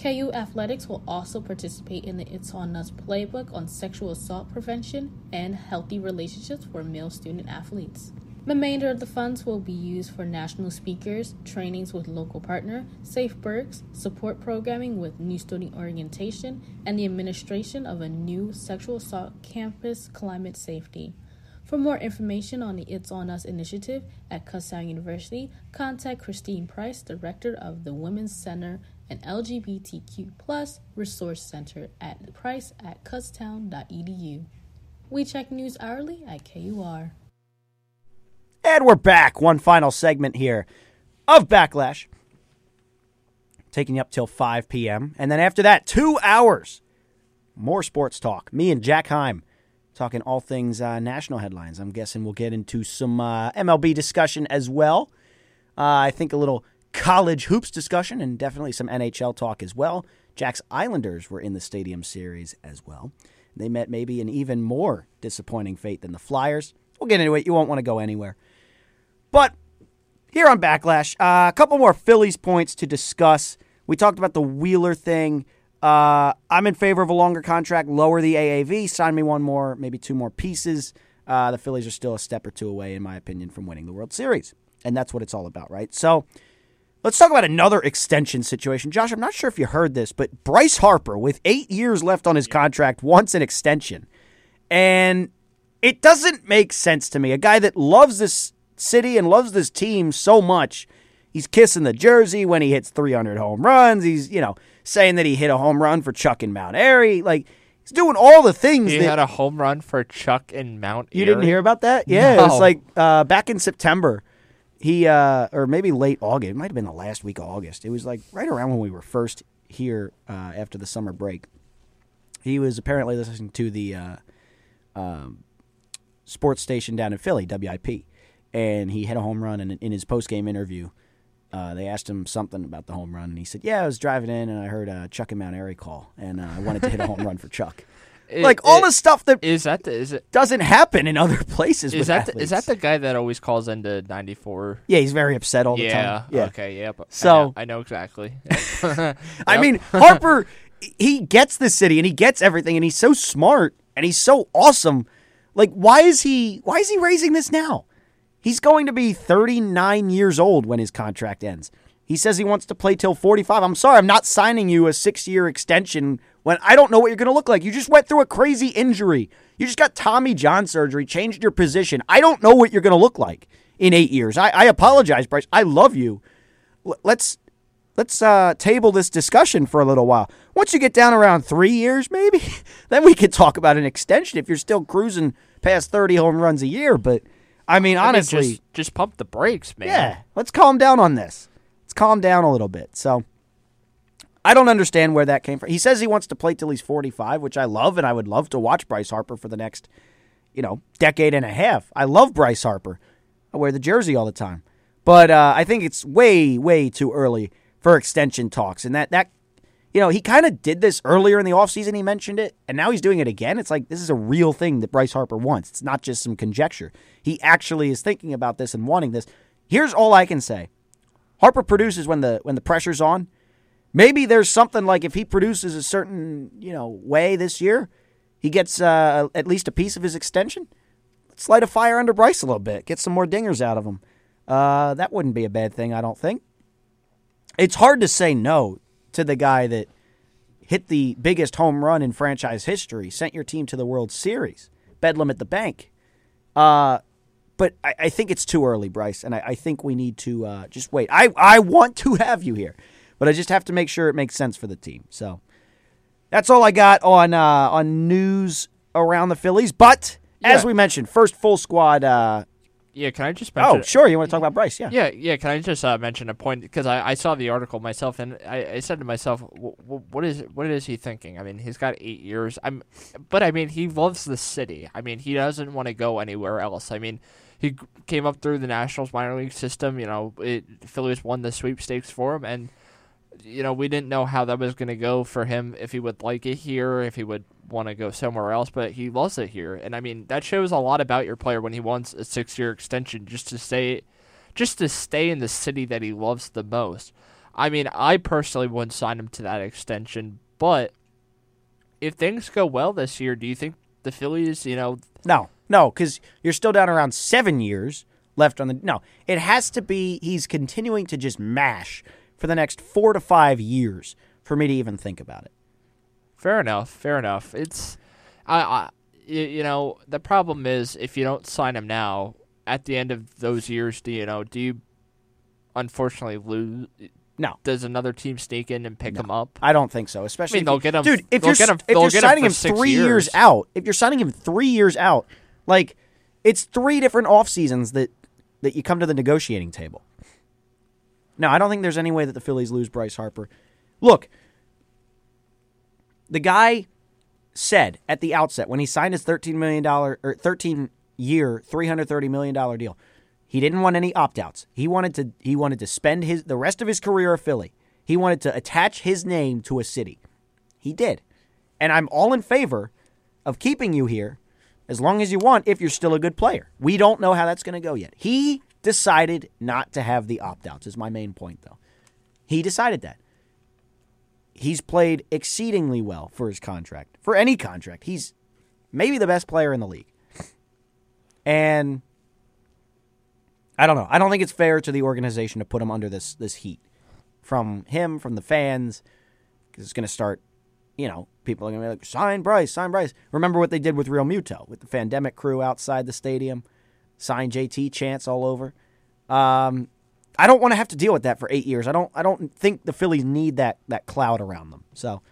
KU Athletics will also participate in the It's On Us playbook on sexual assault prevention and healthy relationships for male student athletes. The remainder of the funds will be used for national speakers, trainings with local partner, safe Berks, support programming with new student orientation, and the administration of a new sexual assault campus climate safety. For more information on the It's On Us initiative at Kutztown University, contact Christine Price, Director of the Women's Center and LGBTQ Plus Resource Center at price at kutztown.edu. We check news hourly at KUR. And we're back. One final segment here of Backlash. Taking you up till 5 p.m. And then after that, two hours. More sports talk. Me and Jack Heim talking all things uh, national headlines. I'm guessing we'll get into some uh, MLB discussion as well. Uh, I think a little college hoops discussion and definitely some NHL talk as well. Jack's Islanders were in the Stadium Series as well. They met maybe an even more disappointing fate than the Flyers. We'll get into it. You won't want to go anywhere. But here on Backlash, uh, a couple more Phillies points to discuss. We talked about the Wheeler thing. Uh, I'm in favor of a longer contract, lower the AAV, sign me one more, maybe two more pieces. Uh, the Phillies are still a step or two away, in my opinion, from winning the World Series. And that's what it's all about, right? So let's talk about another extension situation. Josh, I'm not sure if you heard this, but Bryce Harper, with eight years left on his contract, wants an extension. And it doesn't make sense to me. A guy that loves this city and loves this team so much. He's kissing the jersey when he hits 300 home runs. He's, you know, saying that he hit a home run for Chuck in Mount Airy. Like, he's doing all the things He that. had a home run for Chuck in Mount. you didn't hear about that? Yeah, it was like uh, back in September. He, uh, or maybe late August. It might have been the last week of August. It was like right around when we were first here uh, after the summer break. He was apparently listening to the uh, um, sports station down in Philly, WIP, and he hit a home run. And in his post game interview, uh, they asked him something about the home run, and he said, "Yeah, I was driving in and I heard uh, Chuck and Mount Airy call, and uh, I wanted to hit a home run for Chuck." *laughs* It- like all it- the stuff that Is that the, is it doesn't happen in other places. is that the, is that the guy that always calls into ninety four? Yeah, he's very upset all the Yeah. time. Yeah. Okay. Yeah. But So- I know, I know exactly. *laughs* *laughs* I mean, Harper, he gets the city and he gets everything, and he's so smart and he's so awesome. Like, why is he? Why is he raising this now? He's going to be 39 years old when his contract ends. He says he wants to play till 45. I'm sorry, I'm not signing you a six-year extension when I don't know what you're going to look like. You just went through a crazy injury. You just got Tommy John surgery, changed your position. I don't know what you're going to look like in eight years. I, I apologize, Bryce. I love you. L- let's let's uh, table this discussion for a little while. Once you get down around three years, maybe, *laughs* then we could talk about an extension if you're still cruising past 30 home runs a year. But I mean, I mean, honestly, just, just pump the brakes, man. yeah, let's calm down on this. Let's calm down a little bit. So I don't understand where that came from. He says he wants to play till he's 45, which I love, and I would love to watch Bryce Harper for the next, you know, decade and a half. I love Bryce Harper. I wear the jersey all the time. But uh, I think it's way, way too early for extension talks. And that, that you know, he kind of did this earlier in the offseason. He mentioned it, and now he's doing it again. It's like this is a real thing that Bryce Harper wants. It's not just some conjecture. He actually is thinking about this and wanting this. Here's all I can say Harper produces when the when the pressure's on. Maybe there's something like if he produces a certain you know way this year, he gets uh, at least a piece of his extension. Let's light a fire under Bryce a little bit. Get some more dingers out of him. Uh, that wouldn't be a bad thing, I don't think. It's hard to say no to the guy that hit the biggest home run in franchise history, sent your team to the World Series, Bedlam at the bank. Uh, but I, I think it's too early, Bryce, and I, I think we need to uh, just wait. I, I want to have you here, but I just have to make sure it makes sense for the team. So that's all I got on uh, on news around the Phillies. But as Yeah. we mentioned, first full squad. Yeah. Can I just mention? oh, sure, you want to talk about Bryce? Yeah. Yeah, yeah. Can I just uh, mention a point because I, I saw the article myself and I, I said to myself, "Wh- wh- what is what is he thinking? I mean, he's got eight years. I'm, but I mean, he loves the city. I mean, he doesn't want to go anywhere else. I mean, he came up through the Nationals minor league system. You know, it, Phillies won the sweepstakes for him, and you know we didn't know how that was going to go for him if he would like it here, if he would want to go somewhere else. But he loves it here, and I mean that shows a lot about your player when he wants a six-year extension just to stay, just to stay in the city that he loves the most. I mean, I personally wouldn't sign him to that extension, but if things go well this year, do you think the Phillies, you know, No, no, because you're still down around seven years left on the. No, it has to be. He's continuing to just mash for the next four to five years for me to even think about it. Fair enough. Fair enough. It's, I, I, you, know, the problem is if you don't sign him now, at the end of those years, do you know, do you, unfortunately lose? No. Does another team sneak in and pick him up? I don't think so. Especially, I mean, if they'll get him- dude. If you're him- if you're him signing for him three years years. out, if you're signing him three years out, like it's three different off seasons that that you come to the negotiating table. No, I don't think there's any way that the Phillies lose Bryce Harper. Look, the guy said at the outset when he signed his thirteen million dollar or thirteen year, three hundred thirty million dollar deal, he didn't want any opt outs. He wanted to he wanted to spend his the rest of his career a Philly. He wanted to attach his name to a city. He did. And I'm all in favor of keeping you here as long as you want if you're still a good player. We don't know how that's going to go yet. He decided not to have the opt outs, is my main point, though. He decided that. He's played exceedingly well for his contract, for any contract. He's maybe the best player in the league. And I don't know. I don't think it's fair to the organization to put him under this this heat from him, from the fans, because it's going to start. You know, people are going to be like, sign Bryce, sign Bryce. Remember what they did with Realmuto, with the pandemic crew outside the stadium, sign JT chants all over. Um, I don't want to have to deal with that for eight years. I don't. I don't think the Phillies need that that cloud around them. So,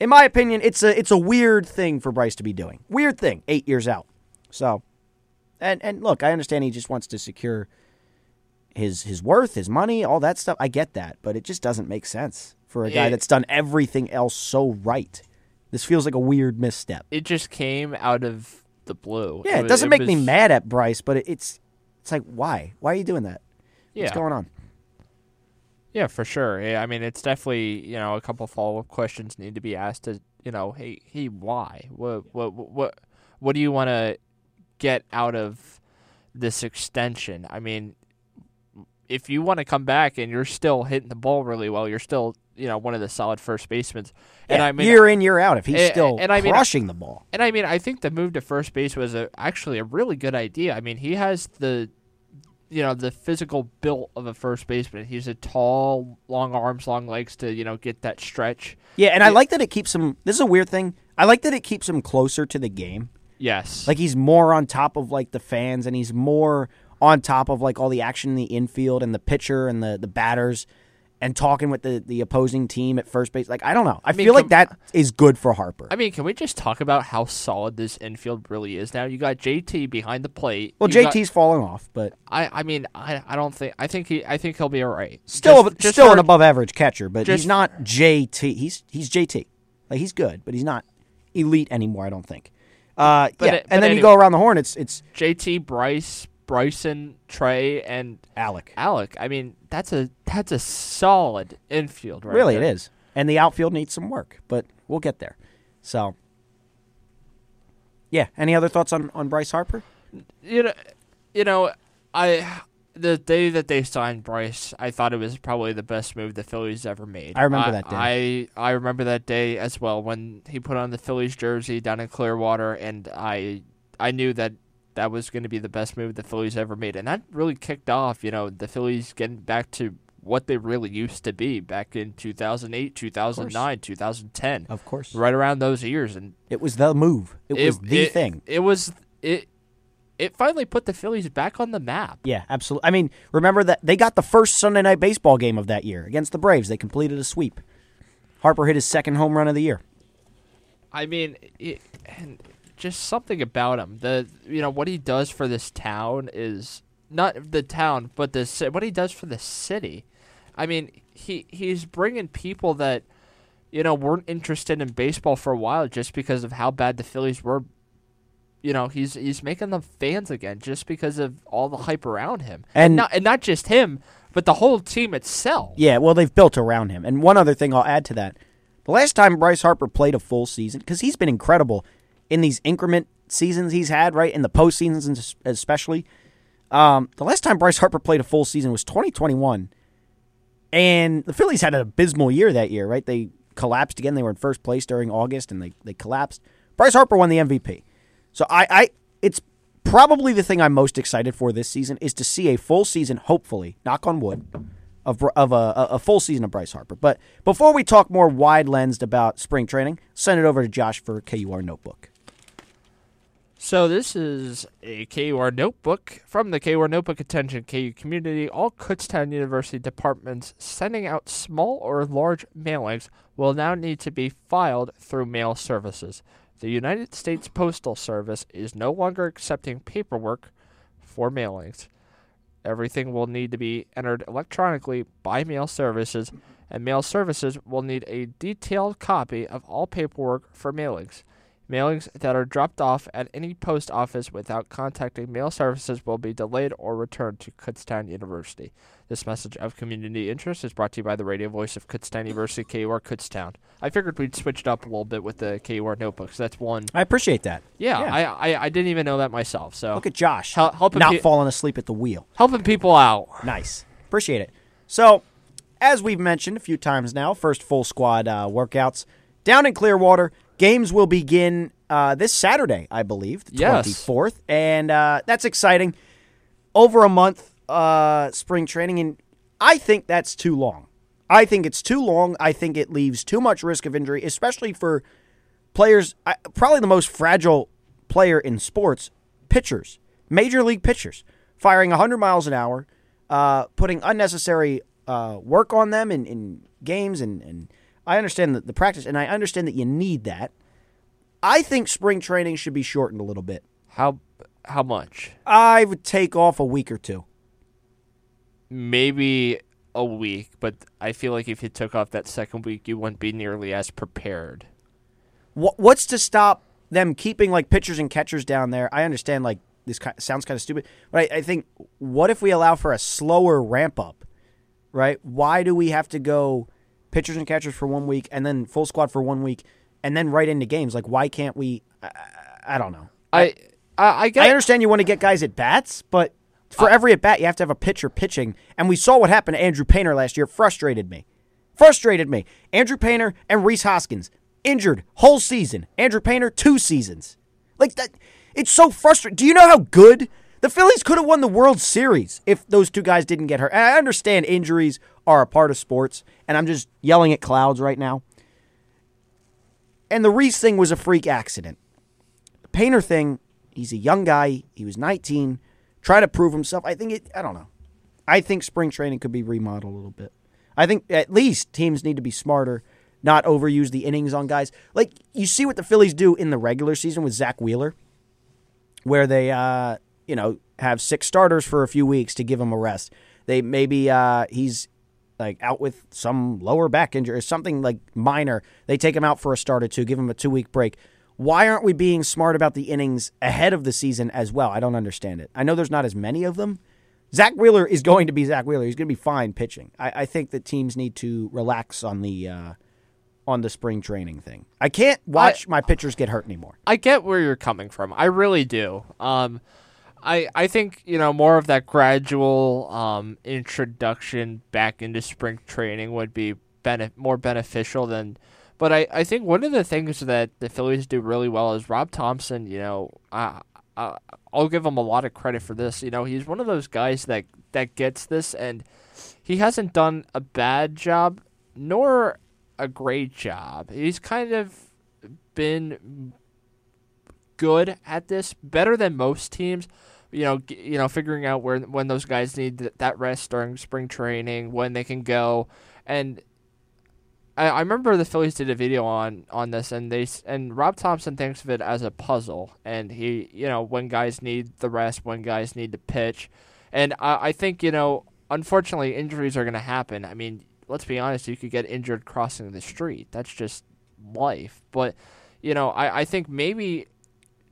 in my opinion, it's a it's a weird thing for Bryce to be doing. Weird thing, eight years out. So, and and look, I understand he just wants to secure his his worth, his money, all that stuff. I get that, but it just doesn't make sense for a guy It- that's done everything else so right. This feels like a weird misstep. It just came out of the blue. Yeah, it wa- doesn't make me mad at Bryce, but it, it's it's like why? Why are you doing that? Yeah, What's going on? yeah, for sure. Yeah, I mean, it's definitely you know a couple follow up questions need to be asked. To you know, hey, hey, why? What, what, what, what do you want to get out of this extension? I mean, if you want to come back and you're still hitting the ball really well, you're still you know one of the solid first basemen. And Yeah, I mean, year in year out, if he's and- still and I mean, crushing the ball. And I mean, I think the move to first base was a, actually a really good idea. I mean, he has the, you know, the physical built of a first baseman. He's a tall, long arms, long legs to you know get that stretch. Yeah, and I like that it keeps him. This is a weird thing. I like that it keeps him closer to the game. Yes, Like he's more on top of like the fans, and he's more on top of like all the action in the infield and the pitcher and the the batters, and talking with the the opposing team at first base. Like I don't know. I, mean, feel like that is good for Harper. I mean, can we just talk about how solid this infield really is now? You got JT behind the plate. well, You got- JT's falling off, but I, I mean, I, I don't think. I think he. I think he'll be all right. still Just- just still an above average catcher. But he's not JT. He's he's JT. Like he's good, but he's not elite anymore. I don't think. Uh, yeah, it- and then you go around the horn. It's it's JT, Bryce, Bryson, Trea, and Alec. Alec. I mean, that's a that's a solid infield, right? really, there. it is. And the outfield needs some work, but we'll get there. So, yeah. Any other thoughts on on Bryce Harper? you know, you know, I the day that they signed Bryce, I thought it was probably the best move the Phillies ever made. I remember that day. I I remember that day as well when he put on the Phillies jersey down in Clearwater, and I I knew that that was going to be the best move the Phillies ever made, and that really kicked off. You know, the Phillies getting back to what they really used to be back in 2008, 2009, 2010. Of course, Right around those years, and it was the move. It, was the it- thing. It was it. It finally put the Phillies back on the map. Yeah, absolutely. I mean, remember that they got the first Sunday night baseball game of that year against the Braves. They completed a sweep. Harper hit his second home run of the year. I mean, it, and just something about him. The you know what he does for this town is not the town, but the what he does for the city. I mean, he he's bringing people that you know weren't interested in baseball for a while just because of how bad the Phillies were. You know, he's he's making them fans again just because of all the hype around him, And- not and not just him, but the whole team itself. Yeah, well, they've built around him. And one other thing I'll add to that: the last time Bryce Harper played a full season, because he's been incredible in these increment seasons he's had, right in the postseasons especially. Um, the last time Bryce Harper played a full season was 2021, and the Phillies had an abysmal year that year, right? They collapsed again. They were in first place during August, and they they collapsed. Bryce Harper won the MVP. So I, I it's probably the thing I'm most excited for this season is to see a full season, hopefully, knock on wood, of of a, a, full season of Bryce Harper. But before we talk more wide lensed about spring training, send it over to Josh for KUR notebook. So this is a KUR notebook from the KUR notebook attention KU community. All Kutztown University departments sending out small or large mailings will now need to be filed through mail services. The United States Postal Service is no longer accepting paperwork for mailings. Everything will need to be entered electronically by mail services, and mail services will need a detailed copy of all paperwork for mailings. Mailings that are dropped off at any post office without contacting mail services will be delayed or returned to Kutztown University. This message of community interest is brought to you by the radio voice of Kutztown University, KUR Kutztown. I figured we'd switch it up a little bit with the KUR notebooks. That's one. I appreciate that. Yeah, Yeah. I, I I didn't even know that myself. So Look at Josh, Hel- helping not pe- falling asleep at the wheel. helping people out. Nice. Appreciate it. So, as we've mentioned a few times now, first full squad uh, workouts down in Clearwater. Games will begin uh, this Saturday, I believe, the Yes. 24th. And uh, that's exciting. Over a month uh, spring training. And I think that's too long. I think it's too long. I think it leaves too much risk of injury, especially for players, probably the most fragile player in sports, pitchers, major league pitchers, firing 100 miles an hour, uh, putting unnecessary uh, work on them in, in games. And, and I understand the, the practice, and I understand that you need that. I think spring training should be shortened a little bit. How how much? I would take off a week or two. Maybe a week, but I feel like if you took off that second week, you wouldn't be nearly as prepared. What, what's to stop them keeping like pitchers and catchers down there? I understand like this kind sounds kind of stupid, but I, I think what if we allow for a slower ramp up? Right? Why do we have to go pitchers and catchers for one week and then full squad for one week and then right into games? Like why can't we? I, I don't know. I I, I get I understand you want to get guys at bats, but for uh, every at bat, you have to have a pitcher pitching. And we saw what happened to Andrew Painter last year. Frustrated me. Frustrated me. Andrew Painter and Rhys Hoskins injured whole season. Andrew Painter two seasons. Like that. It's so frustrating. Do you know how good the Phillies could have won the World Series if those two guys didn't get hurt? And I understand injuries are a part of sports, and I'm just yelling at clouds right now. And the Rhys thing was a freak accident. The Painter thing, he's a young guy. He was 19, trying to prove himself. I think it, I don't know. I think spring training could be remodeled a little bit. I think at least teams need to be smarter, not overuse the innings on guys. Like you see what the Phillies do in the regular season with Zack Wheeler, where they, uh, you know, have six starters for a few weeks to give him a rest. They maybe uh, he's like out with some lower back injury or something like minor. They take him out for a start or two, give him a two week break. Why aren't we being smart about the innings ahead of the season as well? I don't understand it. I know there's not as many of them. Zack Wheeler is going to be Zack Wheeler. He's going to be fine pitching. I, I think that teams need to relax on the uh, on the spring training thing. I can't watch my pitchers get hurt anymore. I get where you're coming from. I really do. Um, I I think you know more of that gradual um, introduction back into spring training would be more beneficial than. But I, I think one of the things that the Phillies do really well is Rob Thomson. You know, uh, uh, I'll give him a lot of credit for this. You know, he's one of those guys that that gets this, and he hasn't done a bad job nor a great job. He's kind of been good at this, better than most teams. You know, g- you know, figuring out where when those guys need th- that rest during spring training, when they can go, and I, I remember the Phillies did a video on on this, and they and Rob Thomson thinks of it as a puzzle, and he, you know, when guys need the rest, when guys need to pitch, and I, I think you know, unfortunately, injuries are going to happen. I mean, let's be honest, you could get injured crossing the street. That's just life. But you know, I, I think maybe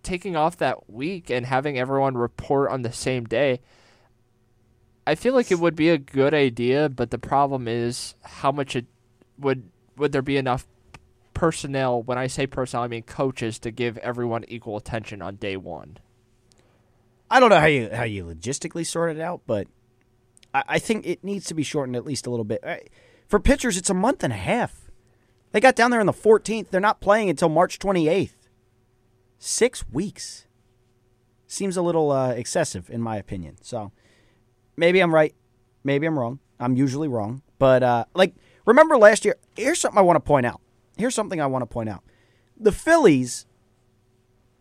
taking off that week and having everyone report on the same day, I feel like it would be a good idea. But the problem is how much it would would there be enough personnel? When I say personnel, I mean coaches to give everyone equal attention on day one. I don't know how you how you logistically sort it out, but I, I think it needs to be shortened at least a little bit. For pitchers, it's a month and a half. They got down there on the 14th. They're not playing until March 28th. Six weeks seems a little uh, excessive, in my opinion. So maybe I'm right. Maybe I'm wrong. I'm usually wrong. But uh, like, remember last year? Here's something I want to point out. Here's something I want to point out. The Phillies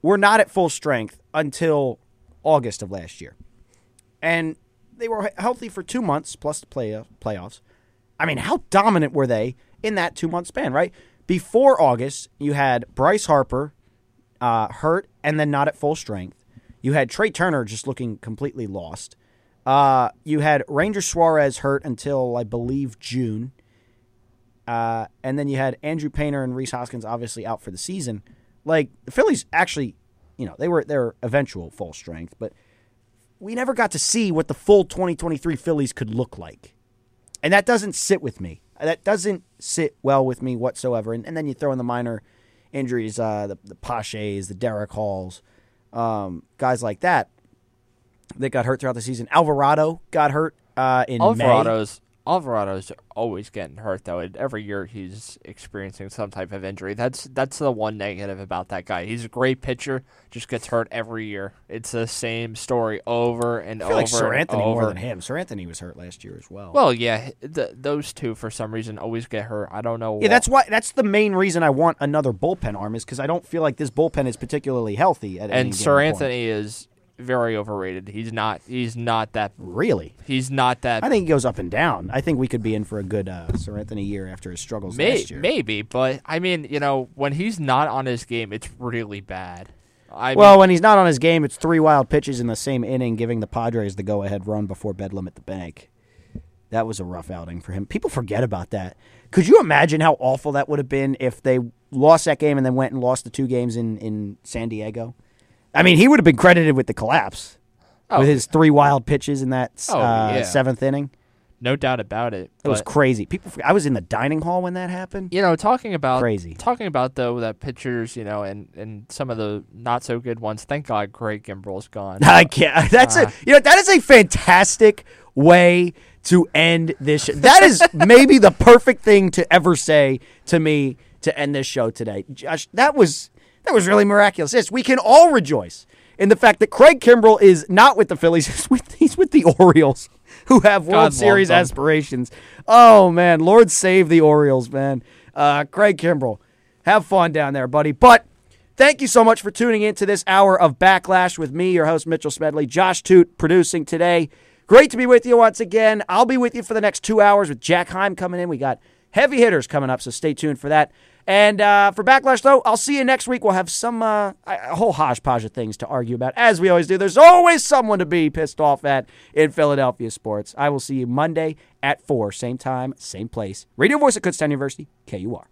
were not at full strength until August of last year, and they were healthy for two months plus the play playoffs. I mean, how dominant were they in that two month span? Right before August, you had Bryce Harper uh, hurt and then not at full strength. You had Trea Turner just looking completely lost. Uh, you had Ranger Suarez hurt until I believe June. Uh, and then you had Andrew Painter and Rhys Hoskins obviously out for the season. Like the Phillies actually, you know, they were at their eventual full strength, but we never got to see what the full 2023 Phillies could look like. And that doesn't sit with me. That doesn't sit well with me whatsoever. And, and then you throw in the minor injuries, uh, the, the Paches, the Darick Halls, um, guys like that that got hurt throughout the season. Alvarado got hurt uh, in. Alvarado's Alvarado's always getting hurt though. And every year he's experiencing some type of injury. That's that's the one negative about that guy. He's a great pitcher, just gets hurt every year. It's the same story over and I over like Seranthony over. more than him. Seranthony was hurt last year as well. Well, yeah, th- those two for some reason always get hurt. I don't know. yeah, why. that's why. That's the main reason I want another bullpen arm is because I don't feel like this bullpen is particularly healthy. At and Sir point. Anthony is very overrated. He's not. He's not that. really, He's not that. I think he goes up and down. I think we could be in for a good uh, Seranthony year after his struggles may, last year. maybe, but I mean, you know, when he's not on his game, it's really bad. I well, mean, when he's not on his game, it's three wild pitches in the same inning, giving the Padres the go-ahead run before Bedlam at the bank. That was a rough outing for him. People forget about that. Could you imagine how awful that would have been if they lost that game and then went and lost the two games in in San Diego. I mean, he would have been credited with the collapse Oh, with his three wild pitches in that Oh, uh, yeah. seventh inning. no doubt about it. It was crazy. People, I was in the dining hall when that happened. you know, talking about Crazy. Talking about though that pitchers, you know, and and some of the not so good ones. Thank God, Craig Kimbrel's gone. *laughs* I can't. *laughs* That's Uh. a you know that is a fantastic way to end this. Show. That is *laughs* maybe the perfect thing to ever say to me to end this show today. Josh, that was that was really miraculous. Yes, we can all rejoice in the fact that Craig Kimbrel is not with the Phillies. *laughs* He's with he's with the Orioles, *laughs* who have World God Series aspirations. Oh man, Lord save the Orioles, man. Uh, Craig Kimbrel, have fun down there, buddy. But Thank you so much for tuning in to this hour of Backlash with me, your host, Mitchell Smedley. Josh Toot producing today. Great to be with you once again. I'll be with you for the next two hours with Jack Heim coming in. We got heavy hitters coming up, so stay tuned for that. And uh, for Backlash, though, I'll see you next week. We'll have some, uh, a whole hodgepodge of things to argue about, as we always do. There's always someone to be pissed off at in Philadelphia sports. I will see you Monday at 4, same time, same place. Radio Voice at Kutztown University, KUR.